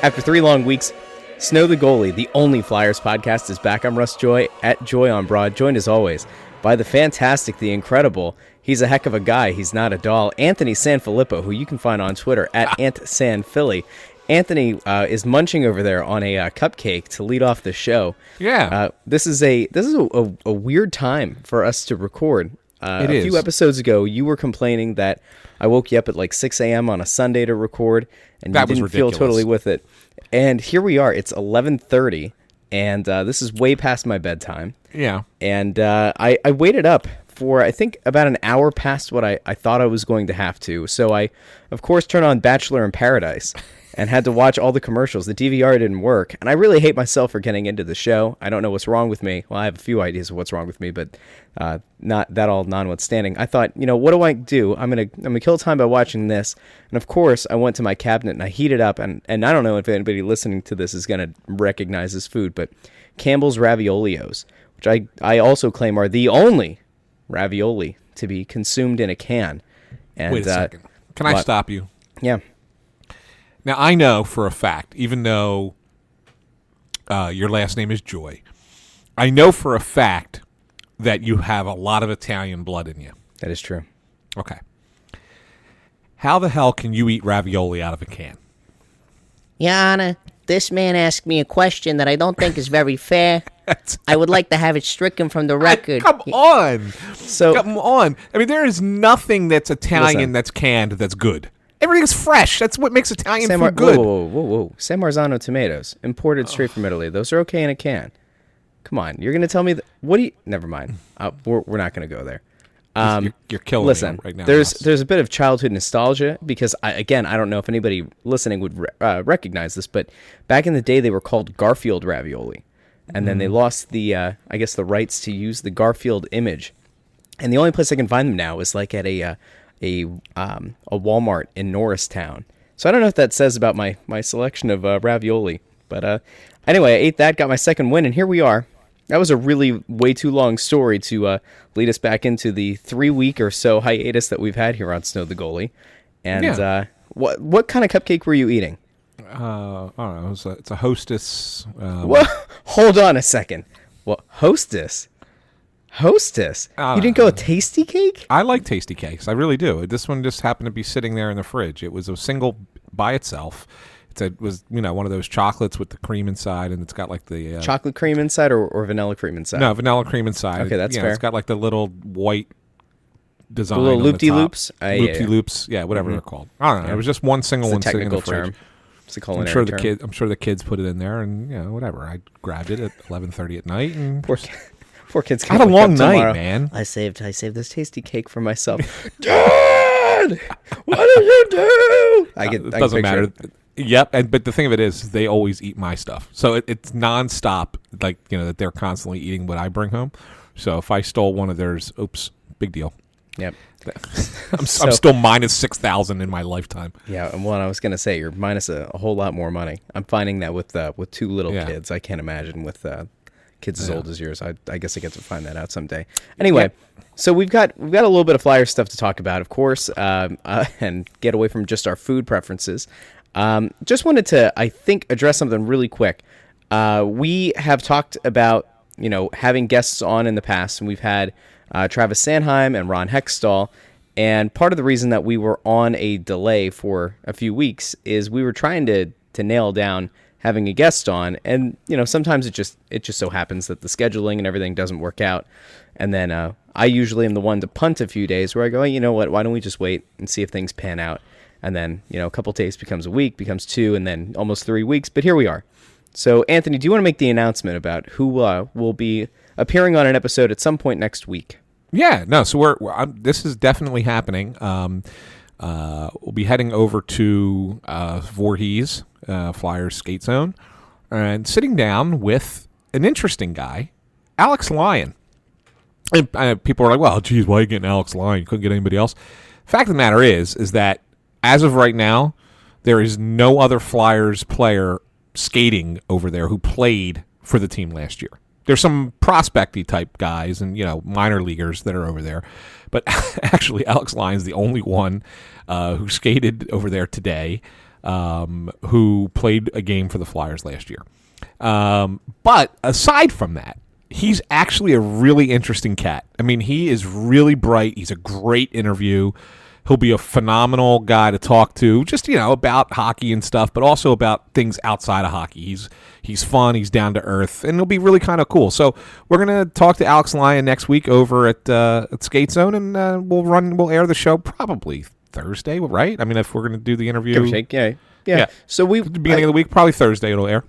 After three long weeks, Snow the Goalie, the only Flyers podcast, is back. I'm Russ Joy at Joy on Broad, joined as always by the fantastic, the incredible. He's a heck of a guy. He's not a doll. Anthony Sanfilippo, who you can find on Twitter at AntSanPhilly. Anthony uh, is munching over there on a uh, cupcake to lead off the show. Yeah. Uh, this is a this is a, a, a weird time for us to record. Uh, a is. few episodes ago, you were complaining that I woke you up at like 6 a.m. on a Sunday to record, and That you didn't feel totally with it. And here we are. It's 11:30, and uh, this is way past my bedtime. yeah. And uh, I, I waited up for I think about an hour past what I, I thought I was going to have to. So I, of course, turn on Bachelor in Paradise and had to watch all the commercials. The DVR didn't work, and I really hate myself for getting into the show. I don't know what's wrong with me. Well, I have a few ideas of what's wrong with me, but uh, not that all notwithstanding. I thought, you know, what do I do? I'm gonna I'm gonna kill time by watching this. And of course, I went to my cabinet and I heated up, and and I don't know if anybody listening to this is gonna recognize this food, but Campbell's Raviolios, which I I also claim are the only ravioli to be consumed in a can. And, Wait a uh, second. Can I what? stop you? Yeah. Now, I know for a fact, even though uh, your last name is Joy, I know for a fact that you have a lot of Italian blood in you. That is true. Okay. How the hell can you eat ravioli out of a can? Your Honor, this man asked me a question that I don't think is very fair. I would like to have it stricken from the record. Come on. So Come on. I mean, there is nothing that's Italian Listen. that's canned that's good. Everything's fresh. That's what makes Italian San food good. Whoa, whoa, whoa, whoa, whoa. San Marzano tomatoes, imported straight from Italy. Those are okay in a can. Come on, you're gonna tell me that? What do you? Never mind. Uh, we're we're not gonna go there. Um, you're, you're killing listen, me right now. there's Ross. there's a bit of childhood nostalgia because I, again I don't know if anybody listening would re- uh, recognize this, but back in the day they were called Garfield ravioli, and then Mm. they lost the uh, I guess the rights to use the Garfield image, and the only place I can find them now is like at a uh, a um, a Walmart in Norristown. So I don't know if that says about my my selection of uh, ravioli, but uh, anyway, I ate that, got my second win, and here we are. That was a really way too long story to uh, lead us back into the three week or so hiatus that we've had here on Snow the Goalie. And Yeah. uh, what what kind of cupcake were you eating? uh, I don't know. It's a, it's a hostess. Um, What? Hold on a second. What hostess? Hostess? Uh, you didn't go with Tastykake? I like Tastykakes. I really do. This one just happened to be sitting there in the fridge. It was a single by itself. It's a, it was you know one of those chocolates with the cream inside, and it's got like the uh, Chocolate cream inside or, or vanilla cream inside? no vanilla cream inside. Okay, that's you know, fair. It's got like the little white design, little the loop-de-loops? top. Uh, yeah, yeah. yeah, whatever they're called. I don't know. It was just one single It's one sitting in the fridge. term. It's a I'm sure the term. kid. I'm sure the kids put it in there, and you know whatever. I grabbed it at 11:30 at night, and Poor, poor kids I can't had a long up night, tomorrow. man. I saved I saved this Tastykake for myself. Dad, what did you do? I get. Uh, it I doesn't picture matter. it. Yep, and but the thing of it is, they always eat my stuff, so it, it's nonstop. Like you know that they're constantly eating what I bring home. So if I stole one of theirs, oops, big deal. Yep. I'm, So- I'm still minus six thousand in my lifetime. Yeah, and what I was gonna say, you're minus a, a whole lot more money. I'm finding that with uh, with two little Yeah. kids. I can't imagine with uh, kids as old as yours. I, I guess I get to find that out someday. Anyway, so we've got we've got a little bit of flyer stuff to talk about, of course, um, uh, and get away from just our food preferences. Um, just wanted to, I think, address something really quick. Uh, we have talked about you know having guests on in the past, and we've had uh, Travis Sanheim and Ron Hextall. And part of the reason that we were on a delay for a few weeks is we were trying to to nail down having a guest on, and you know sometimes it just it just so happens that the scheduling and everything doesn't work out, and then uh, I usually am the one to punt a few days where I go, you know what, why don't we just wait and see if things pan out, and then you know a couple days becomes a week, becomes two, and then almost three weeks. But here we are. So Anthony, do you want to make the announcement about who uh, will be appearing on an episode at some point next week? Yeah, no. So we're, we're this is definitely happening. Um, uh, we'll be heading over to uh, Voorhees uh, Flyers Skate Zone and sitting down with an interesting guy, Alex Lyon. And, uh, people are like, "Well, geez, why are you getting Alex Lyon? You couldn't get anybody else." Fact of the matter is, is that as of right now, there is no other Flyers player skating over there who played for the team last year. There's some prospecty type guys and you know minor leaguers that are over there, but actually Alex Lyon's the only one uh, who skated over there today, um, who played a game for the Flyers last year. Um, but aside from that, he's actually a really interesting cat. I mean, he is really bright. He's a great interview. He'll be a phenomenal guy to talk to, just you know about hockey and stuff, but also about things outside of hockey. He's he's fun, he's down to earth, and it'll be really kind of cool. So we're gonna talk to Alex Lyon next week over at uh, at Skate Zone, and uh, we'll run we'll air the show probably Thursday, right? I mean, if we're gonna do the interview, take, yeah, yeah. Yeah. So we beginning of the week, probably Thursday it'll air.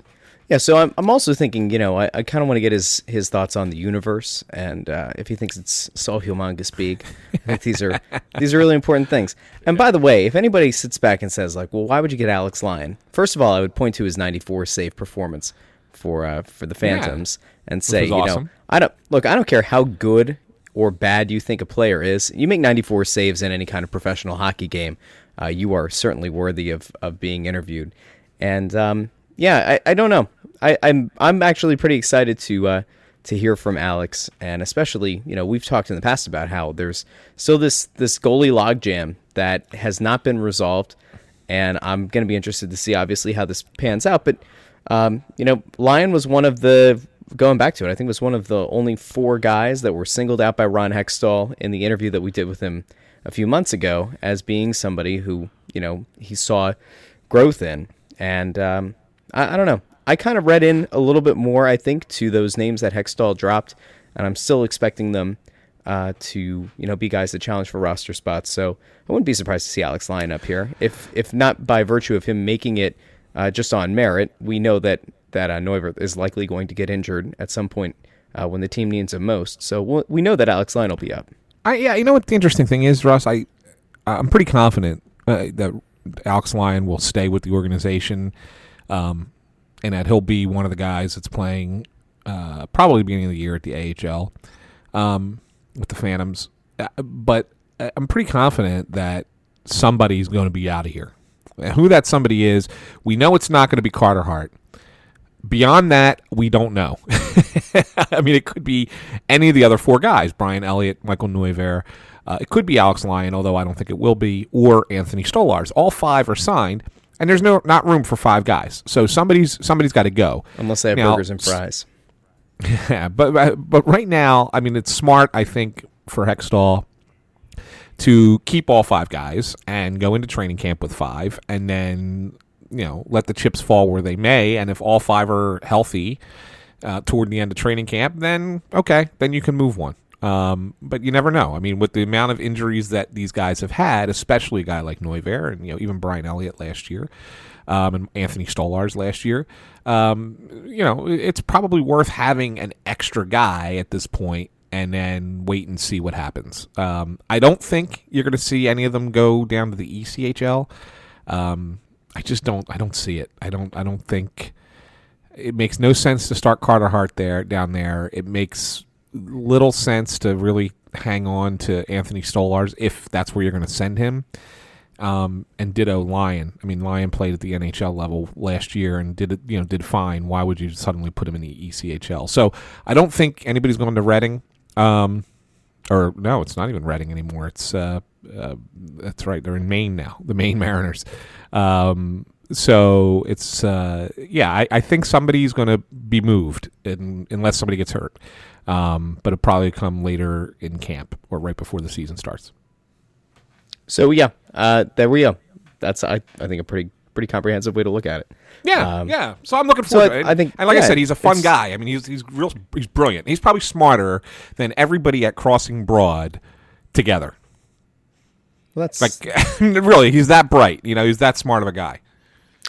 Yeah, so I'm, I'm also thinking, you know, I, I kind of want to get his his thoughts on the universe, and uh, if he thinks it's so humongous big, I think these are these are really important things. And by the way, if anybody sits back and says like, well, why would you get Alex Lyon? First of all, I would point to his 94 save performance for uh, for the Phantoms and say, you know. I don't look, I don't care how good or bad you think a player is. You make 94 saves in any kind of professional hockey game, uh, you are certainly worthy of of being interviewed. And um, yeah, I, I don't know. I, I'm I'm actually pretty excited to uh, to hear from Alex, and especially you know we've talked in the past about how there's still this this goalie logjam that has not been resolved, and I'm going to be interested to see obviously how this pans out. But um, you know, Lyon was one of the going back to it. I think was one of the only four guys that were singled out by Ron Hextall in the interview that we did with him a few months ago as being somebody who you know he saw growth in, and um, I, I don't know. I kind of read in a little bit more, I think, to those names that Hextall dropped, and I'm still expecting them uh, to, you know, be guys that challenge for roster spots. So I wouldn't be surprised to see Alex Lyon up here, if if not by virtue of him making it uh, just on merit. We know that that uh, is likely going to get injured at some point uh, when the team needs him most. So we'll, we know that Alex Lyon will be up. I yeah, you know what the interesting thing is, Russ. I I'm pretty confident uh, that Alex Lyon will stay with the organization, um, and that he'll be one of the guys that's playing uh, probably beginning of the year at the AHL um, with the Phantoms. Uh, but I- I'm pretty confident that somebody's going to be out of here. Who that somebody is, we know it's not going to be Carter Hart. Beyond that, we don't know. I mean, it could be any of the other four guys Brian Elliott, Michael Neuvirth. Uh, it could be Alex Lyon, although I don't think it will be, or Anthony Stolarz. All five are signed, and there's no not room for five guys. So somebody's somebody's got to go. Unless they have Now, burgers and fries. Yeah, but but- but right now, I mean, it's smart. I think for Hextall to keep all five guys and go into training camp with five, and then you know let the chips fall where they may. And if all five are healthy uh, toward the end of training camp, then okay, then you can move one. Um, but you never know. I mean, with the amount of injuries that these guys have had, especially a guy like Neuvirth and you know even Brian Elliott last year, um, and Anthony Stolarz last year, um, you know it's probably worth having an extra guy at this point and then wait and see what happens. Um, I don't think you're going to see any of them go down to the ECHL. Um, I just don't. I don't see it. I don't. I don't think it makes no sense to start Carter Hart there down there. It makes little sense to really hang on to Anthony Stolarz if that's where you're going to send him. Um, and ditto Lyon. I mean, Lyon played at the NHL level last year and did it, you know, did fine. Why would you suddenly put him in the ECHL? So I don't think anybody's going to Reading. Um, or no, it's not even Reading anymore. It's uh, uh, that's right. They're in Maine now, the Maine Mariners. Um, so it's uh, yeah, I, I think somebody's going to be moved in, unless somebody gets hurt. Um, but it'll probably come later in camp or right before the season starts. So yeah, uh, there we go. That's I, I think a pretty pretty comprehensive way to look at it. Yeah, Um, yeah. So I'm looking so forward I- to it. I think- and like I said, he's a fun guy. I mean, he's he's real. He's brilliant. He's probably smarter than everybody at Crossing Broad together. Well, that's Like, really, he's that bright. You know, he's that smart of a guy.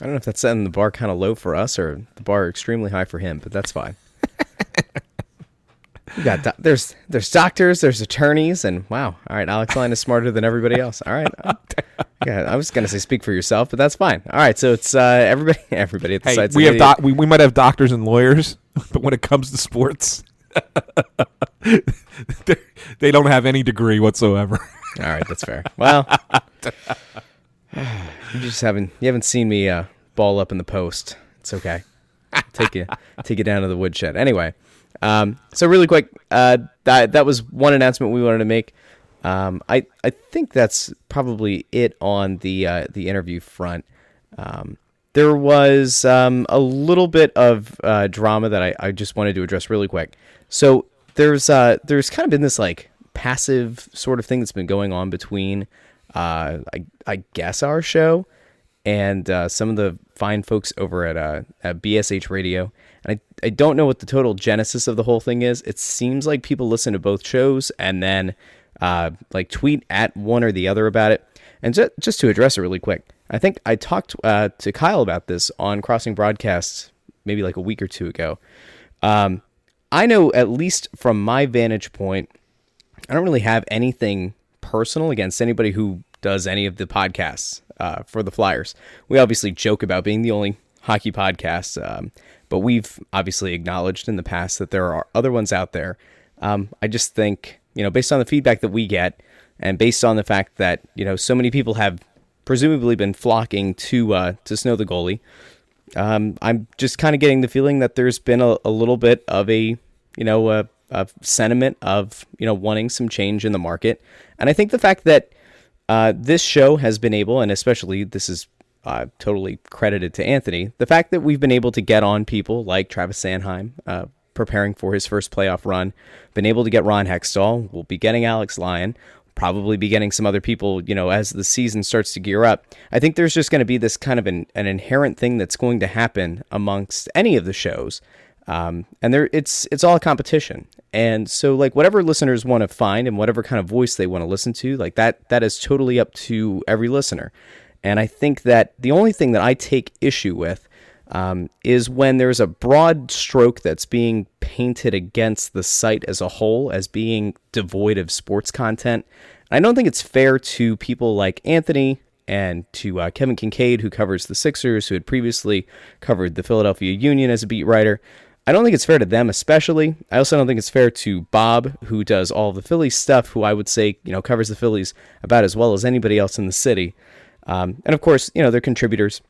I don't know if that's setting the bar kind of low for us or the bar extremely high for him, but that's fine. you got doc- there's there's doctors, there's attorneys, and wow, all right, Alex Lyon is smarter than everybody else. All right, yeah, I was gonna say speak for yourself, but that's fine. All right, so it's uh, everybody, everybody at the Hey, site's we have idiot. doc- we, we might have doctors and lawyers, but when it comes to sports, they don't have any degree whatsoever. All right, that's fair. Well, you just haven't you haven't seen me uh, ball up in the post. It's okay. take you take you down to the woodshed. Anyway, um, so really quick, uh, that that was one announcement we wanted to make. Um, I I think that's probably it on the uh, the interview front. Um, there was um, a little bit of uh, drama that I, I just wanted to address really quick. So there's uh, there's kind of been this like passive sort of thing that's been going on between uh, I, I guess our show and uh, some of the fine folks over at, uh, at BSH Radio. And I, I don't know what the total genesis of the whole thing is. It seems like people listen to both shows and then uh, like tweet at one or the other about it. And ju- just to address it really quick, I think I talked uh, to Kyle about this on Crossing Broadcasts maybe like a week or two ago. Um, I know, at least from my vantage point, I don't really have anything personal against anybody who does any of the podcasts uh, for the Flyers. We obviously joke about being the only hockey podcast, um, but we've obviously acknowledged in the past that there are other ones out there. Um, I just think, you know, based on the feedback that we get, and based on the fact that you know so many people have presumably been flocking to uh, to Snow the goalie, um, I'm just kind of getting the feeling that there's been a, a little bit of a, you know, a, a sentiment of, you know, wanting some change in the market. And I think the fact that uh, this show has been able, and especially this is uh, totally credited to Anthony, the fact that we've been able to get on people like Travis Sanheim, uh, preparing for his first playoff run, been able to get Ron Hextall, we'll be getting Alex Lyon, probably be getting some other people, you know, as the season starts to gear up. I think there's just going to be this kind of an, an inherent thing that's going to happen amongst any of the shows. Um, and there, it's it's all a competition, and so like whatever listeners want to find and whatever kind of voice they want to listen to, like that that is totally up to every listener. And I think that the only thing that I take issue with um, is when there's a broad stroke that's being painted against the site as a whole as being devoid of sports content. I don't think it's fair to people like Anthony and to uh, Kevin Kinkead, who covers the Sixers, who had previously covered the Philadelphia Union as a beat writer. I don't think it's fair to them, especially. I also don't think it's fair to Bob, who does all the Phillies stuff, who I would say, you know, covers the Phillies about as well as anybody else in the city. Um, and of course, you know, they're contributors.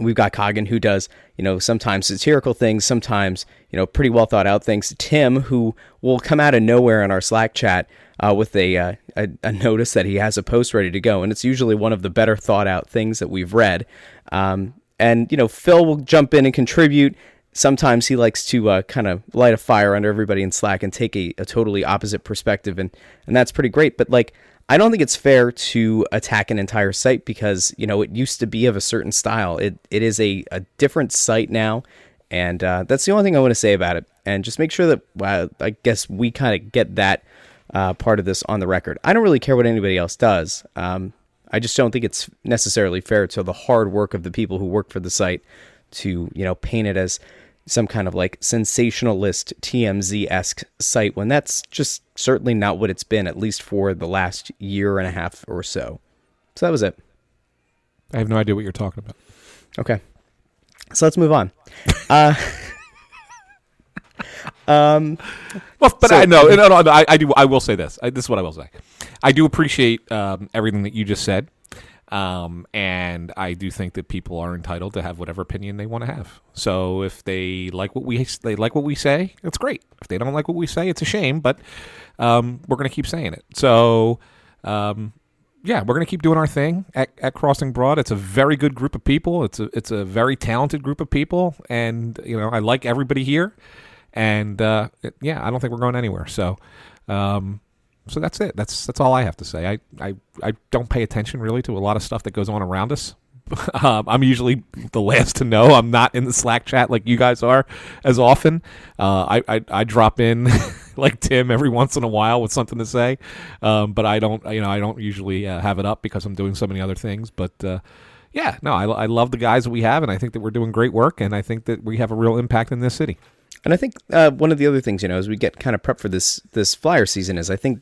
We've got Coggin, who does, you know, sometimes satirical things, sometimes, you know, pretty well thought out things. Tim, who will come out of nowhere in our Slack chat uh, with a, uh, a, a notice that he has a post ready to go. And it's usually one of the better thought out things that we've read. Um, and, you know, Phil will jump in and contribute. Sometimes he likes to uh, kind of light a fire under everybody in Slack and take a, a totally opposite perspective. And, and that's pretty great. But, like, I don't think it's fair to attack an entire site because you know it used to be of a certain style. It it is a, a different site now, and uh, that's the only thing I want to say about it. And just make sure that uh, I guess we kind of get that uh, part of this on the record. I don't really care what anybody else does. Um, I just don't think it's necessarily fair to the hard work of the people who work for the site to you know paint it as some kind of like sensationalist TMZ esque site when that's just certainly not what it's been, at least for the last year and a half or so. So that was it. I have no idea what you're talking about. Okay. So let's move on. Uh, um, Well, but So- I know, no, no, no, I, I do. I will say this. I, this is what I will say. I do appreciate um, everything that you just said, um, and I do think that people are entitled to have whatever opinion they want to have. So if they like what we they like what we say, that's great. If they don't like what we say, it's a shame, but um, we're going to keep saying it. So. Um, yeah, we're gonna keep doing our thing at, at Crossing Broad. It's a very good group of people. It's a it's a very talented group of people, and you know I like everybody here. And uh, yeah, I don't think we're going anywhere. So, um, so that's it. That's that's all I have to say. I, I I don't pay attention really to a lot of stuff that goes on around us. um, I'm usually the last to know. I'm not in the Slack chat like you guys are as often. Uh, I, I I drop in like Tim every once in a while with something to say, um, but I don't. You know, I don't usually uh, have it up because I'm doing so many other things. But uh, yeah, no, I, I love the guys that we have, and I think that we're doing great work, and I think that we have a real impact in this city. And I think uh, one of the other things, you know, as we get kind of prepped for this this flyer season, is I think,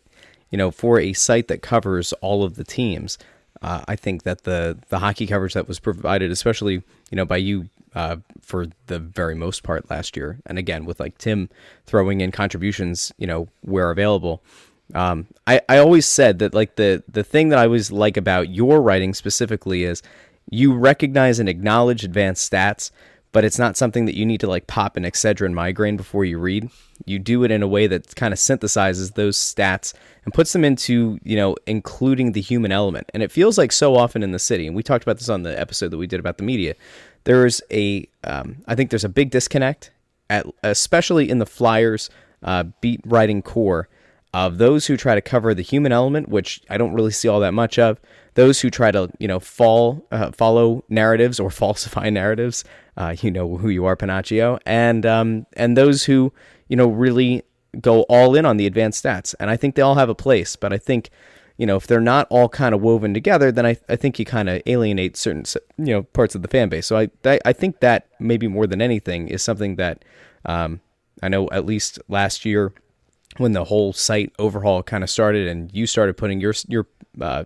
you know, for a site that covers all of the teams, uh, I think that the the hockey coverage that was provided, especially you know by you uh, for the very most part last year, and again with like Tim throwing in contributions, you know, where available. Um, I I always said that like the the thing that I always like about your writing specifically is you recognize and acknowledge advanced stats, but it's not something that you need to like pop an Excedrin migraine before you read. You do it in a way that kind of synthesizes those stats and puts them into, you know, including the human element. And it feels like so often in the city, and we talked about this on the episode that we did about the media, there's a, um, I think there's a big disconnect, at, especially in the Flyers uh, beat writing core of those who try to cover the human element, which I don't really see all that much of, those who try to you know fall uh, follow narratives or falsify narratives. Uh, you know who you are, Panaccio, and um, and those who you know really go all in on the advanced stats. And I think they all have a place, but I think you know if they're not all kind of woven together, then I, I think you kind of alienate certain you know parts of the fan base. So I I, I think that maybe more than anything is something that um, I know at least last year when the whole site overhaul kind of started and you started putting your your uh,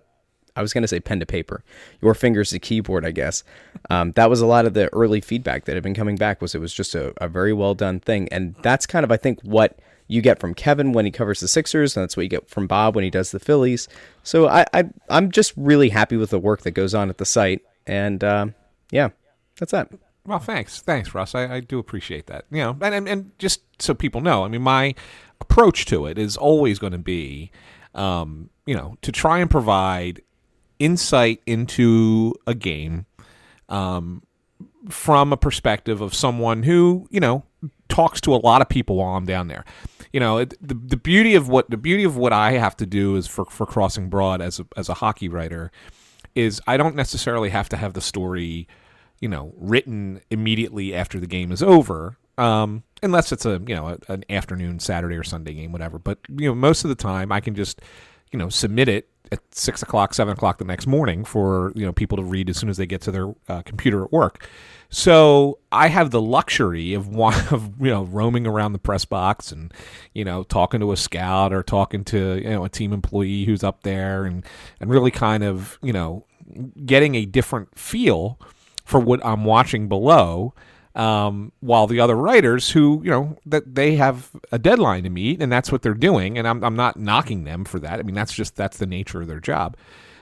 I was going to say pen to paper, your fingers to keyboard, I guess. Um, that was a lot of the early feedback that had been coming back was it was just a, a, very well done thing. And that's kind of, I think, what you get from Kevin when he covers the Sixers, and that's what you get from Bob when he does the Phillies. So I, I am just really happy with the work that goes on at the site. And um, yeah, that's that. Well, thanks, thanks, Russ. I, I do appreciate that. You know, and, and and just so people know, I mean, my approach to it is always going to be, um, you know, to try and provide insight into a game um, from a perspective of someone who you know talks to a lot of people while I'm down there. You know, the the beauty of what the beauty of what I have to do is for for Crossing Broad as a as a hockey writer is I don't necessarily have to have the story, you know, written immediately after the game is over. Um, unless it's a you know a, an afternoon Saturday or Sunday game, whatever. But you know, most of the time I can just you know submit it at six o'clock, seven o'clock the next morning for you know people to read as soon as they get to their uh, computer at work. So I have the luxury of one of you know roaming around the press box and you know talking to a scout or talking to you know a team employee who's up there and and really kind of you know getting a different feel for what I'm watching below um, while the other writers who, you know, that they have a deadline to meet and that's what they're doing. And I'm, I'm not knocking them for that. I mean, that's just, that's the nature of their job.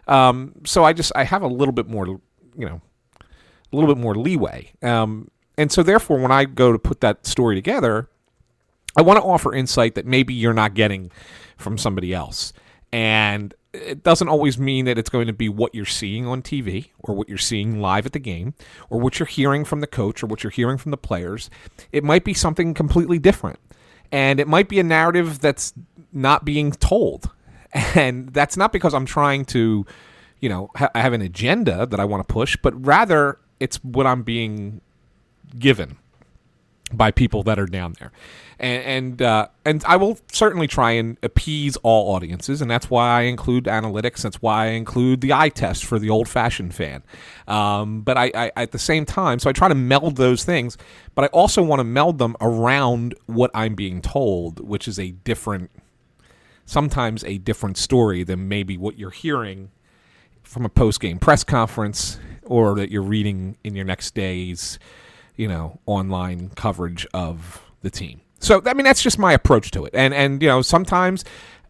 Um, so I just, I have a little bit more, you know, a little bit more leeway. Um, and so therefore, when I go to put that story together, I want to offer insight that maybe you're not getting from somebody else. And it doesn't always mean that it's going to be what you're seeing on TV or what you're seeing live at the game or what you're hearing from the coach or what you're hearing from the players. It might be something completely different. And it might be a narrative that's not being told. And that's not because I'm trying to, you know, ha- have an agenda that I want to push, but rather it's what I'm being given by people that are down there and and, uh, and I will certainly try and appease all audiences, and that's why I include analytics. That's why I include the eye test for the old-fashioned fan. Um, but I, I, at the same time, so I try to meld those things, but I also want to meld them around what I'm being told, which is a different, sometimes a different story than maybe what you're hearing from a post-game press conference or that you're reading in your next day's, you know, online coverage of the team. So I mean that's just my approach to it. And and you know sometimes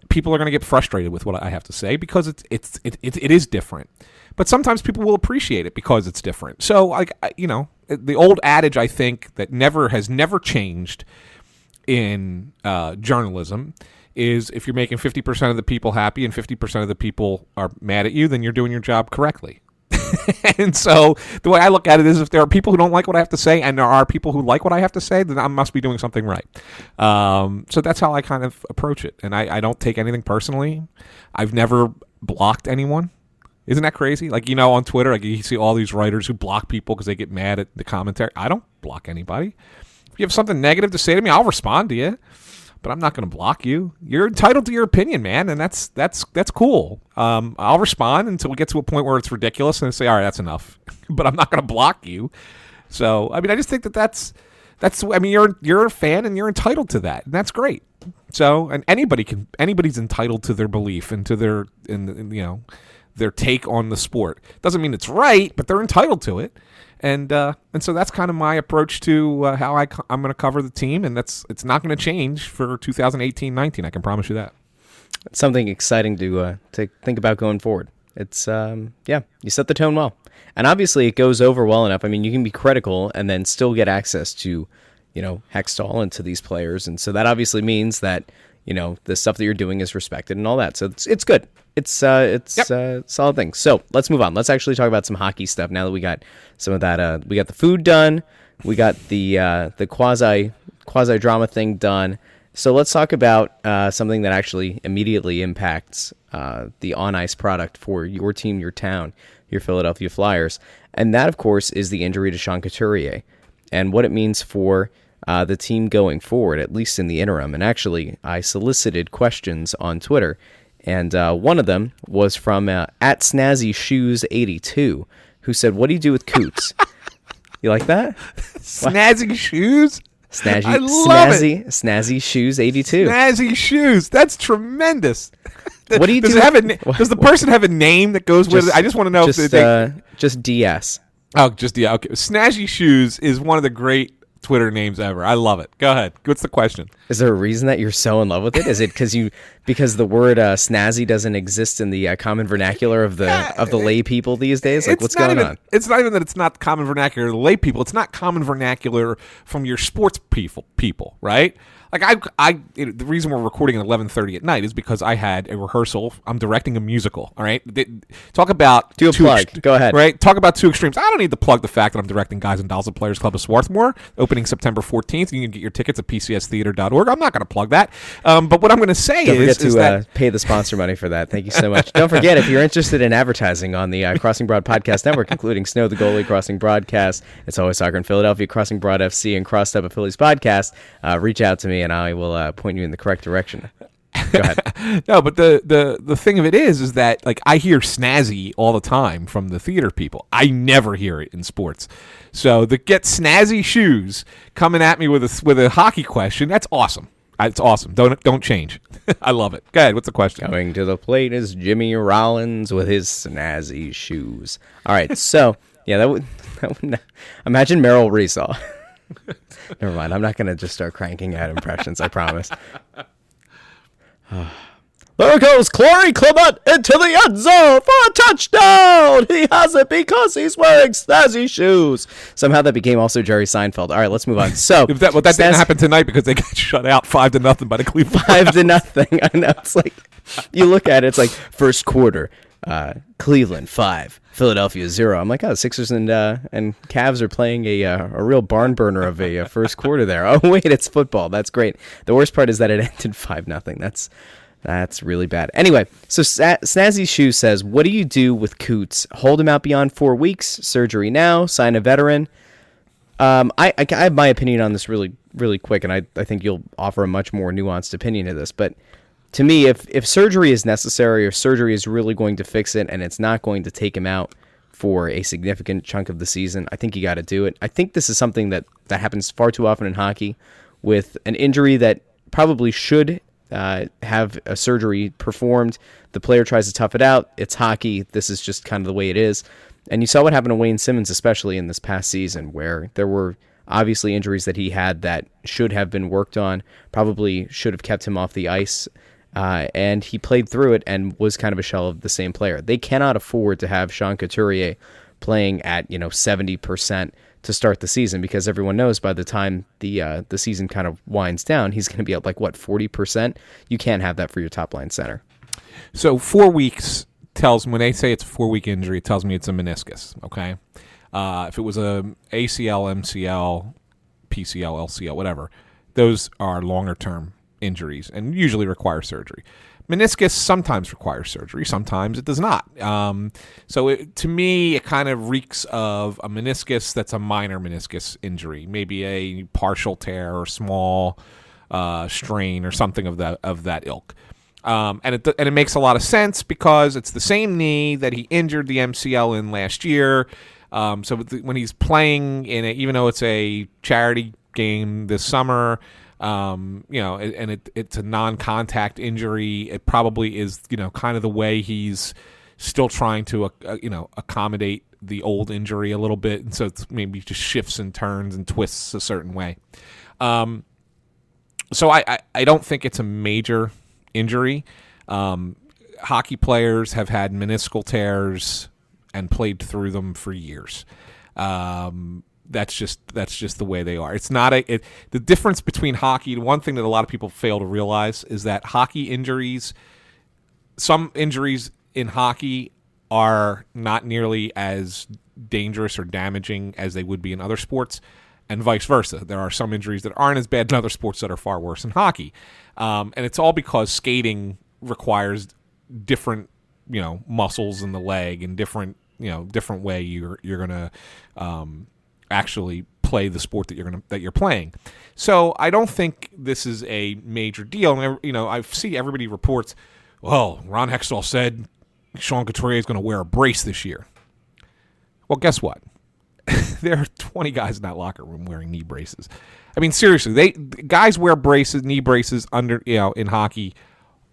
people are going to get frustrated with what I have to say because it's it's it, it, it is different. But sometimes people will appreciate it because it's different. So like you know the old adage I think that never has never changed in uh, journalism is if you're making 50% of the people happy and 50% of the people are mad at you, then you're doing your job correctly. and so the way I look at it is if there are people who don't like what I have to say and there are people who like what I have to say, then I must be doing something right. Um, so that's how I kind of approach it. And I, I don't take anything personally. I've never blocked anyone. Isn't that crazy? Like, you know, on Twitter, like you see all these writers who block people because they get mad at the commentary. I don't block anybody. If you have something negative to say to me, I'll respond to you. But I'm not going to block you. You're entitled to your opinion, man, and that's that's that's cool. Um, I'll respond until we get to a point where it's ridiculous, and say, all right, that's enough. but I'm not going to block you. So I mean, I just think that that's that's. I mean, you're you're a fan, and you're entitled to that, and that's great. So, and anybody can anybody's entitled to their belief and to their in you know their take on the sport. Doesn't mean it's right, but they're entitled to it. And uh, and so that's kind of my approach to uh, how I co- I'm going to cover the team, and that's it's not going to change for 2018-19. I can promise you that. It's something exciting to uh, to think about going forward. It's um, yeah, you set the tone well, and obviously it goes over well enough. I mean, you can be critical and then still get access to, you know, Hextall and to these players, and so that obviously means that you know the stuff that you're doing is respected and all that. So it's it's good. It's uh, it's Yep. uh, solid thing. So let's move on. Let's actually talk about some hockey stuff now that we got some of that. Uh, we got the food done. We got the uh, the quasi quasi drama thing done. So let's talk about uh, something that actually immediately impacts uh, the on ice product for your team, your town, your Philadelphia Flyers, and that, of course, is the injury to Sean Couturier and what it means for uh, the team going forward, at least in the interim. And actually, I solicited questions on Twitter, and uh, one of them was from uh, at Snazzy Shoes eighty two, who said, "What do you do with Coots?" you like that? Snazzy shoes. Snazzy, I love it. snazzy, snazzy shoes eighty two. Snazzy shoes. That's tremendous. What do you does do It have a, does the person have a name that goes with it? I just want to know just, if they. uh, just DS. oh, just yeah. Okay. Snazzy shoes is one of the great Twitter names ever. I love it. Go ahead. What's the question? Is there a reason that you're so in love with it? Is it because you because the word uh, snazzy doesn't exist in the uh, common vernacular of the of the lay people these days? Like, what's going even, on? It's not even that it's not common vernacular to lay people. It's not common vernacular from your sports people. People, right? Like I, I, know, the reason we're recording at eleven thirty at night is because I had a rehearsal. I'm directing a musical. All right, Th- talk about Do a two plug. Go ahead. Right, talk about two extremes. I don't need to plug the fact that I'm directing Guys and Dolls at Players Club of Swarthmore, opening September 14th. You can get your tickets at pcstheater.org. I'm not going to plug that, um, but what I'm going to say Don't is to that uh, pay the sponsor money for that. Thank you so much. Don't forget if you're interested in advertising on the uh, Crossing Broad Podcast Network, including Snow the Goalie, Crossing Broadcast, It's Always Soccer in Philadelphia, Crossing Broad FC, and Crossed Up a Phillies Podcast, uh, reach out to me and I will uh, point you in the correct direction. Go ahead. no, but the the the thing of it is, is that like I hear snazzy all the time from the theater people. I never hear it in sports. So the get snazzy shoes coming at me with a with a hockey question. That's awesome. It's awesome. Don't don't change. I love it. Go ahead. What's the question? Going to the plate is Jimmy Rollins with his snazzy shoes. All right, so yeah, that would, that would imagine Meryl Reesaw. Never mind. I'm not gonna just start cranking out impressions. I promise. There goes Corey Clement into the end zone for a touchdown. He has it because he's wearing snazzy shoes. Somehow that became also Jerry Seinfeld. All right, let's move on. So If that, well, that didn't happen tonight because they got shut out five to nothing by the Cleveland. five to nothing. I know it's like you look at it, it's like first quarter, uh, Cleveland five, Philadelphia zero. I'm like, oh, Sixers and uh, and Cavs are playing a uh, a real barn burner of a, uh first quarter there. Oh wait, it's football. That's great. The worst part is that it ended five nothing. That's that's really bad. Anyway, so Snazzy Shoe says, "What do you do with Coots? Hold him out beyond four weeks? Surgery now? Sign a veteran?" Um, I, I, I have my opinion on this really, really quick, and I, I think you'll offer a much more nuanced opinion to this. But to me, if, if surgery is necessary, or surgery is really going to fix it, and it's not going to take him out for a significant chunk of the season, I think you got to do it. I think this is something that, that happens far too often in hockey with an injury that probably should uh, have a surgery performed. The player tries to tough it out. It's hockey. This is just kind of the way it is. And you saw what happened to Wayne Simmonds, especially in this past season, where there were obviously injuries that he had that should have been worked on, probably should have kept him off the ice. Uh, and he played through it and was kind of a shell of the same player. They cannot afford to have Sean Couturier playing at you know seventy percent to start the season because everyone knows by the time the uh, the season kind of winds down, he's going to be at like what forty percent. You can't have that for your top line center. So four weeks tells when they say it's a four week injury, it tells me it's a meniscus. Okay, uh, if it was a ACL, MCL, PCL, LCL, whatever, those are longer term injuries and usually require surgery. Meniscus sometimes requires surgery, sometimes it does not. Um, so it, to me, it kind of reeks of a meniscus that's a minor meniscus injury, maybe a partial tear or small uh, strain or something of that of that ilk. Um, and it and it makes a lot of sense because it's the same knee that he injured the MCL in last year. Um, so when he's playing in it, even though it's a charity game this summer, um, you know, and it, it's a non-contact injury, it probably is, you know, kind of the way he's still trying to, uh, you know, accommodate the old injury a little bit, and so it's maybe just shifts and turns and twists a certain way. Um, so I, I, I don't think it's a major injury. Um, hockey players have had meniscal tears and played through them for years. Um, that's just that's just the way they are. It's not a it, the difference between hockey. One thing that a lot of people fail to realize is that hockey injuries, some injuries in hockey are not nearly as dangerous or damaging as they would be in other sports, and vice versa. There are some injuries that aren't as bad in other sports that are far worse in hockey, um, and it's all because skating requires different, you know, muscles in the leg and different, you know, different way you're you're gonna um, actually play the sport that you're gonna that you're playing. So I don't think this is a major deal. And you know, I see everybody reports, well, Ron Hextall said Sean Couturier is going to wear a brace this year. Well, guess what? there are 20 guys in that locker room wearing knee braces. I mean, seriously, they guys wear braces, knee braces under you know in hockey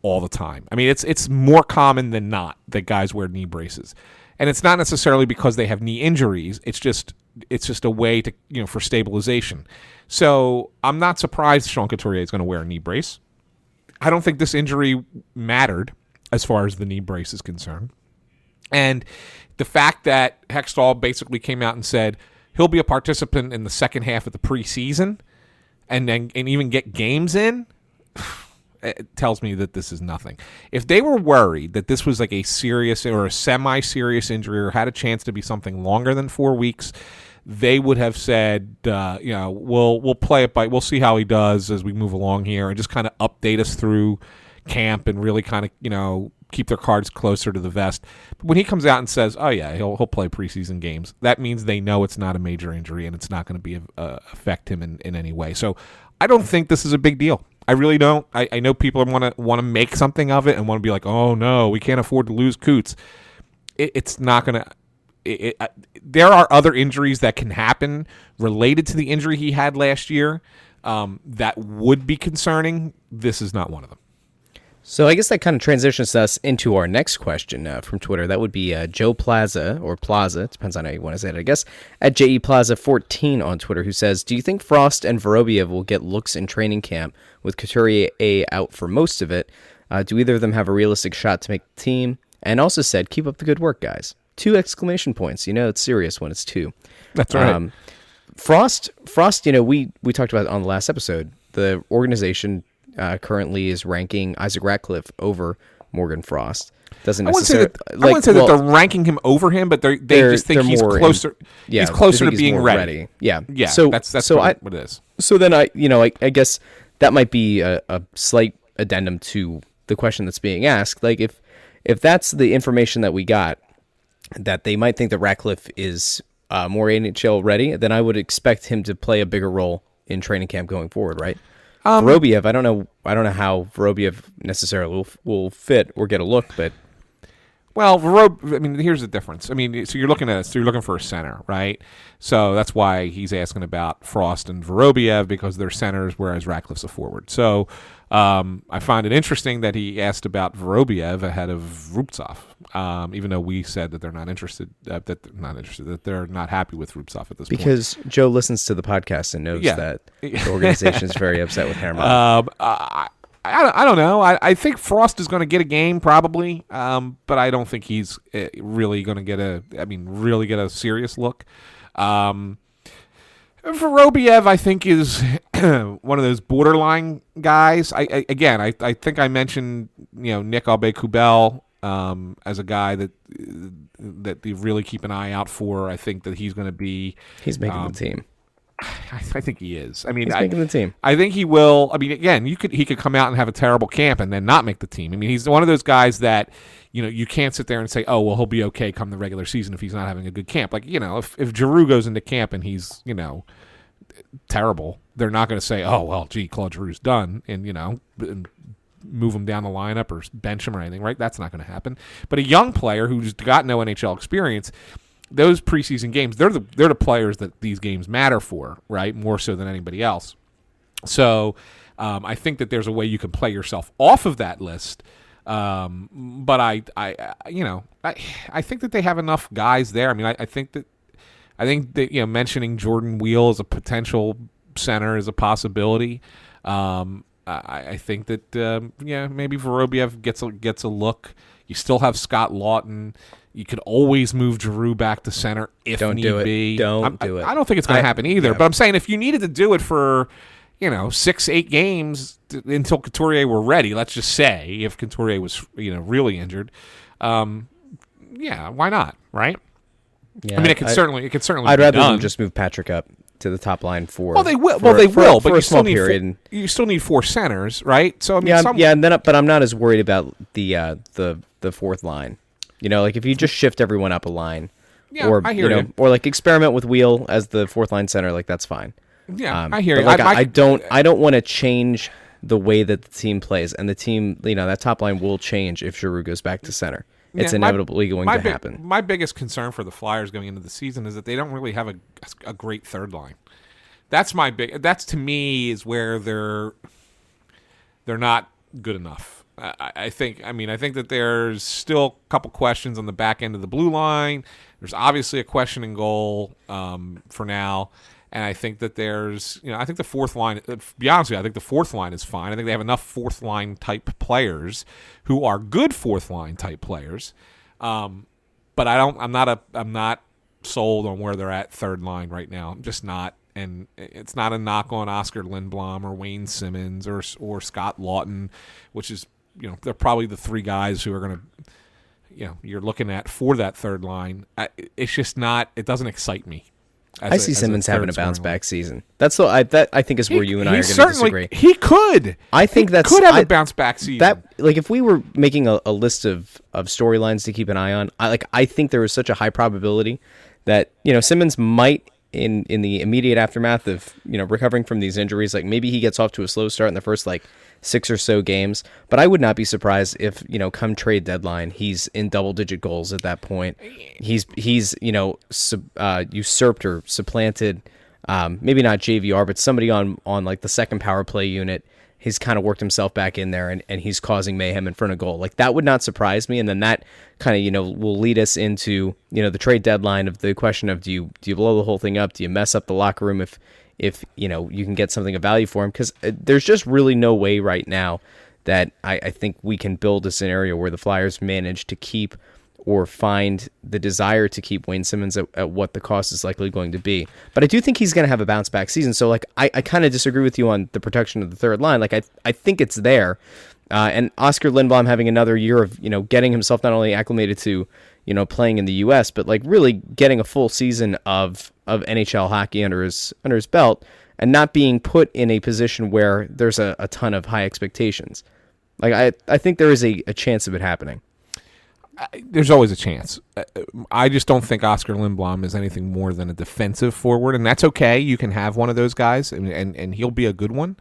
all the time. I mean, it's it's more common than not that guys wear knee braces, and it's not necessarily because they have knee injuries. It's just it's just a way to you know for stabilization. So I'm not surprised Sean Couturier is going to wear a knee brace. I don't think this injury mattered as far as the knee brace is concerned. And the fact that Hextall basically came out and said he'll be a participant in the second half of the preseason and then and even get games in it tells me that this is nothing. If they were worried that this was like a serious or a semi-serious injury or had a chance to be something longer than 4 weeks, they would have said, uh, you know, we'll we'll play it by we'll see how he does as we move along here and just kind of update us through camp and really kind of you know keep their cards closer to the vest. But when he comes out and says, "Oh yeah, he'll he'll play preseason games," that means they know it's not a major injury and it's not going to be uh, affect him in, in any way. So I don't think this is a big deal. I really don't. I, I know people want to want to make something of it and want to be like, "Oh no, we can't afford to lose Coots." It, it's not going to. It, there are other injuries that can happen related to the injury he had last year um, that would be concerning. This is not one of them. So I guess that kind of transitions us into our next question uh, from Twitter. That would be uh, Joe Plaza or Plaza, depends on how you want to say it, I guess, at JE Plaza 14 on Twitter, who says, "Do you think Frost and Vorobyev will get looks in training camp with Couturier A out for most of it? Uh, do either of them have a realistic shot to make the team?" And also said, "Keep up the good work, guys." Two exclamation points. You know it's serious when it's two. That's right. Um, Frost, Frost. You know we we talked about on the last episode. The organization uh, currently is ranking Isaac Ratcliffe over Morgan Frost. Doesn't I wouldn't say that, like, I wouldn't say well, that they're ranking him over him, but they they just think he's closer. In, yeah, he's closer to being ready. ready. Yeah, yeah. So that's that's so I, what it is. So then I, you know, I, I guess that might be a, a slight addendum to the question that's being asked. Like if if that's the information that we got, that they might think that Ratcliffe is uh, more NHL ready, then I would expect him to play a bigger role in training camp going forward, right? Um, Vorobyev, I don't know. I don't know how Vorobyev necessarily will, will fit or get a look, but well, Vorob, I mean, here's the difference. I mean, so you're looking at so you're looking for a center, right? So that's why he's asking about Frost and Vorobyev because they're centers, whereas Ratcliffe's a forward. So um, I find it interesting that he asked about Vorobyev ahead of Rubtsov, um, even though we said that they're not interested, uh, that they're not interested, that they're not happy with Rubtsov at this because point. Because Joe listens to the podcast and knows yeah. that the organization is very upset with Herman. Um, I, I, I don't know. I, I think Frost is going to get a game probably, um, but I don't think he's uh, really going to get a. I mean, really get a serious look. Um, Vorobyev, I think, is one of those borderline guys. I, I again, I, I think I mentioned you know Nick Aube-Kubel um, as a guy that that you really keep an eye out for. I think that he's going to be. He's making um, the team. I, I, think he is. I mean, he's I, making the team. I think he will. I mean, again, you could he could come out and have a terrible camp and then not make the team. I mean, he's one of those guys that you know you can't sit there and say, oh well, he'll be okay come the regular season if he's not having a good camp. Like you know, if if Giroux goes into camp and he's you know terrible, they're not going to say, "Oh well, gee, Claude Giroux's done," and you know, and move him down the lineup or bench him or anything, right? That's not going to happen. But a young player who's got no NHL experience, those preseason games, they're the they're the players that these games matter for, right? More so than anybody else. So um, I think that there's a way you can play yourself off of that list. Um, but I, I, you know, I, I think that they have enough guys there. I mean, I, I think that, I think that you know, mentioning Jordan Weal as a potential center is a possibility. Um, I, I think that um, yeah, maybe Vorobyev gets a, gets a look. You still have Scott Laughton. You could always move Drew back to center if Don't need do it. be. Don't I'm- do it. I don't think it's going to happen either. yeah. But I'm saying if you needed to do it for, you know, six eight games until Couturier were ready. Let's just say if Couturier was you know really injured, um, yeah, why not? Right? Yeah, I mean, it could certainly it could certainly. I'd rather done. just move Patrick up to the top line for. Well, they will. for- well, they for- will, for but you still need period. Four, you still need four centers, right? So I mean, yeah, some, yeah, and then but I'm not as worried about the uh, the the fourth line. You know, like if you just shift everyone up a line, Yeah, or I hear you know, you. or like experiment with Weal as the fourth line center, like that's fine. yeah, Um, I hear you. Like, I, I, I don't I don't want to change the way that the team plays, and the team, you know, that top line will change if Giroux goes back to center. It's Yeah, my- inevitably going my to big- happen. My biggest concern for the Flyers going into the season is that they don't really have a, a great third line. That's my big. That's to me is where they're they're not good enough. I, think. I mean, I think that there's still a couple questions on the back end of the blue line. There's obviously a question in goal um, for now. And I think that there's, you know, I think the fourth line. uh, be honest with you, I think the fourth line is fine. I think they have enough fourth line type players who are good fourth line type players. Um, but I don't. I'm not a. I'm not sold on where they're at third line right now. I'm just not. And it's not a knock on Oskar Lindblom or Wayne Simmonds or or Scott Laughton, which is you know they're probably the three guys who are going to you know you're looking at for that third line. I, it's just not. It doesn't excite me. I a- see as a Simmonds having a bounce scoring line. back season. That's the I that I think is where you and I are going to disagree. He could. I think He that's- could have a I- bounce back season. that like if we were making a, a list of of storylines to keep an eye on i like i think there is such a high probability that you know simmonds might in in the immediate aftermath of you know recovering from these injuries like maybe he gets off to a slow start in the first like six or so games but i would not be surprised if you know come trade deadline he's in double digit goals at that point he's he's you know sub, uh, usurped or supplanted um, maybe not jvr but somebody on on like the second power play unit he's kind of worked himself back in there and, and he's causing mayhem in front of goal. Like that would not surprise me. And then that kind of, you know, will lead us into, you know, the trade deadline of the question of do you do you blow the whole thing up? Do you mess up the locker room if if, you know, you can get something of value for him? Because there's just really no way right now that I, I think we can build a scenario where the Flyers manage to keep or find the desire to keep Wayne Simmonds at, at what the cost is likely going to be. But I do think he's going to have a bounce back season. So like I, I kind of disagree with you on the protection of the third line. Like I I think it's there. Uh, and Oskar Lindblom having another year of you know getting himself not only acclimated to you know playing in the U.S. but like really getting a full season of of NHL hockey under his under his belt and not being put in a position where there's a, a ton of high expectations. Like I I think there is a, a chance of it happening. there's always a chance. Uh, I just don't think Oskar Lindblom is anything more than a defensive forward, and that's okay. You can have one of those guys, and and, and he'll be a good one.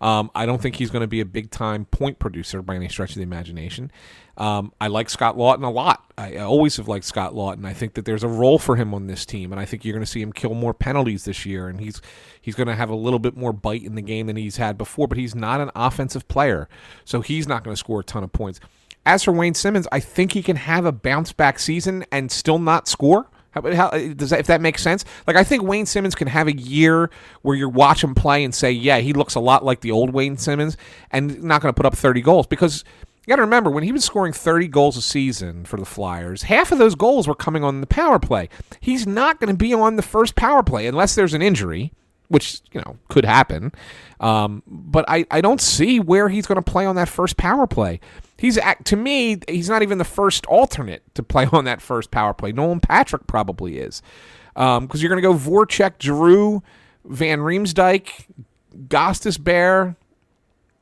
Um, I don't think he's going to be a big time point producer by any stretch of the imagination. Um, I like Scott Laughton a lot. I, I always have liked Scott Laughton. I think that there's a role for him on this team, and I think you're going to see him kill more penalties this year, and he's he's going to have a little bit more bite in the game than he's had before. But he's not an offensive player, so he's not going to score a ton of points. As for Wayne Simmonds, I think he can have a bounce back season and still not score. How, how, does that, if that makes sense? Like I think Wayne Simmonds can have a year where you watch him play and say, "Yeah, he looks a lot like the old Wayne Simmonds," and not going to put up 30 goals because you got to remember when he was scoring 30 goals a season for the Flyers, half of those goals were coming on the power play. He's not going to be on the first power play unless there's an injury which you know could happen. Um, but I, I don't see where he's going to play on that first power play. He's act to me he's not even the first alternate to play on that first power play. Nolan Patrick probably is because um, you're going to go Voracek, Drew, Van Riemsdyk, Gostisbehere.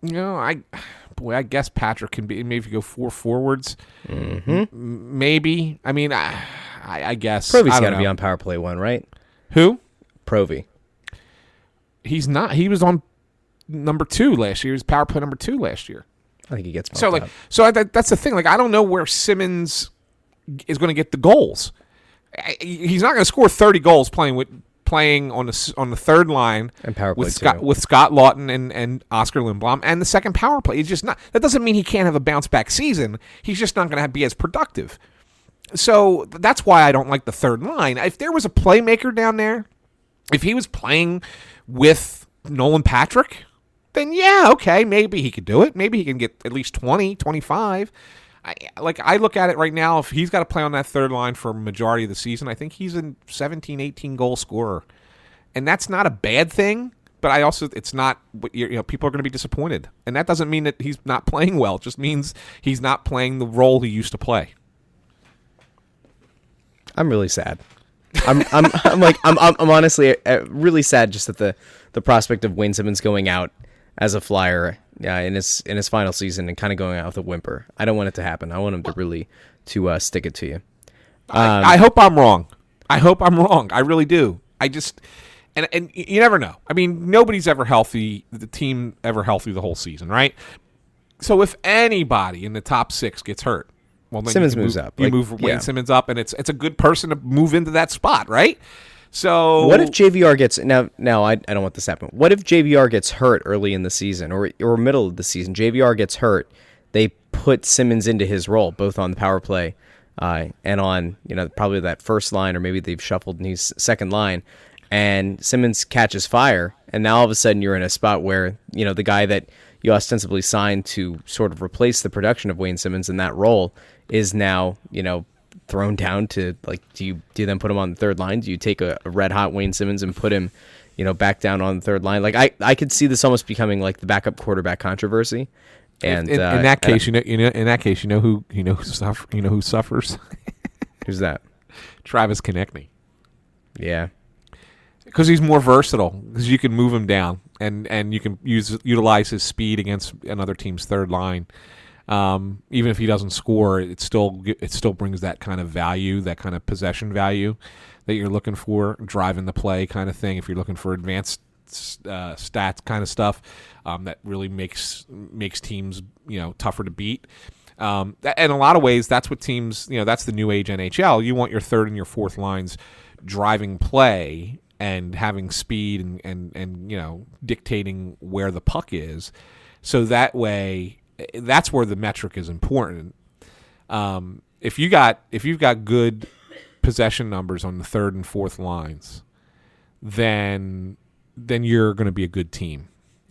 You know, I boy, I guess Patrick can be maybe if you go four forwards. Mm-hmm. Maybe. I mean, I, I, I guess Provy's got to be on power play one, right? who. Provy. He's not. He was on number two last year. He was power play number two last year. I think he gets So like, up. so I, that, that's the thing. Like, I don't know where Simmonds is going to get the goals. I- He's not going to score thirty goals playing with playing on the on the third line And power play with Scott too. with Scott Laughton and, and Oskar Lindblom and the second power play. He's just not. That doesn't mean he can't have a bounce back season. He's just not going to be as productive. So that's why I don't like the third line. If there was a playmaker down there, if he was playing with Nolan Patrick, then yeah, okay, maybe he could do it. Maybe he can get at least 20, 25. I, like I look at it right now, if he's got to play on that third line for majority of the season, I think he's a 17, 18 goal scorer. And that's not a bad thing, but I also it's not you're- know people are going to be disappointed. And that doesn't mean that he's not playing well. It just means he's not playing the role he used to play. I'm really sad. I'm I'm I'm like I'm I'm, honestly uh, really sad just at the the prospect of Wayne Simmonds going out as a flyer yeah, in his in his final season and kind of going out with a whimper. I don't want it to happen. I want him to really to uh, stick it to you. Um, I, I hope I'm wrong. I hope I'm wrong. I really do. I just and and you never know. I mean, nobody's ever healthy. The team ever healthy the whole season, right? So if anybody in the top six gets hurt, well, then Simmonds moves move, up. You Like, move Wayne yeah. Simmonds up, and it's it's a good person to move into that spot, right? So What if JVR gets now? Now I, I don't want this to happen. What if JVR gets hurt early in the season or or middle of the season? JVR gets hurt. They put Simmonds into his role, both on the power play uh, and on you know probably that first line, or maybe they've shuffled and he's second line, and Simmonds catches fire, and now all of a sudden you're in a spot where you know the guy that you ostensibly signed to sort of replace the production of Wayne Simmonds in that role is now you know thrown down to like do you do you then put him on the third line? Do you take a, a red hot wayne simmonds and put him you know back down on the third line? Like i i could see this almost becoming like the backup quarterback controversy. And in, uh, in that and- case, you know, you know, in that case, you know who you know who suffer, you know who suffers, who's that? Travis Konecny. yeah. Because he's more versatile because you can move him down and and you can use utilize his speed against another team's third line. Um, even if he doesn't score, it still it still brings that kind of value, that kind of possession value that you're looking for, driving the play kind of thing. If you're looking for advanced uh, stats kind of stuff, um, that really makes makes teams you know tougher to beat. Um, in a lot of ways, that's what teams you know that's the new age NHL. You want your third and your fourth lines driving play and having speed and, and, and you know dictating where the puck is so that way that's where the metric is important um, if you got if you've got good possession numbers on the third and fourth lines then then you're going to be a good team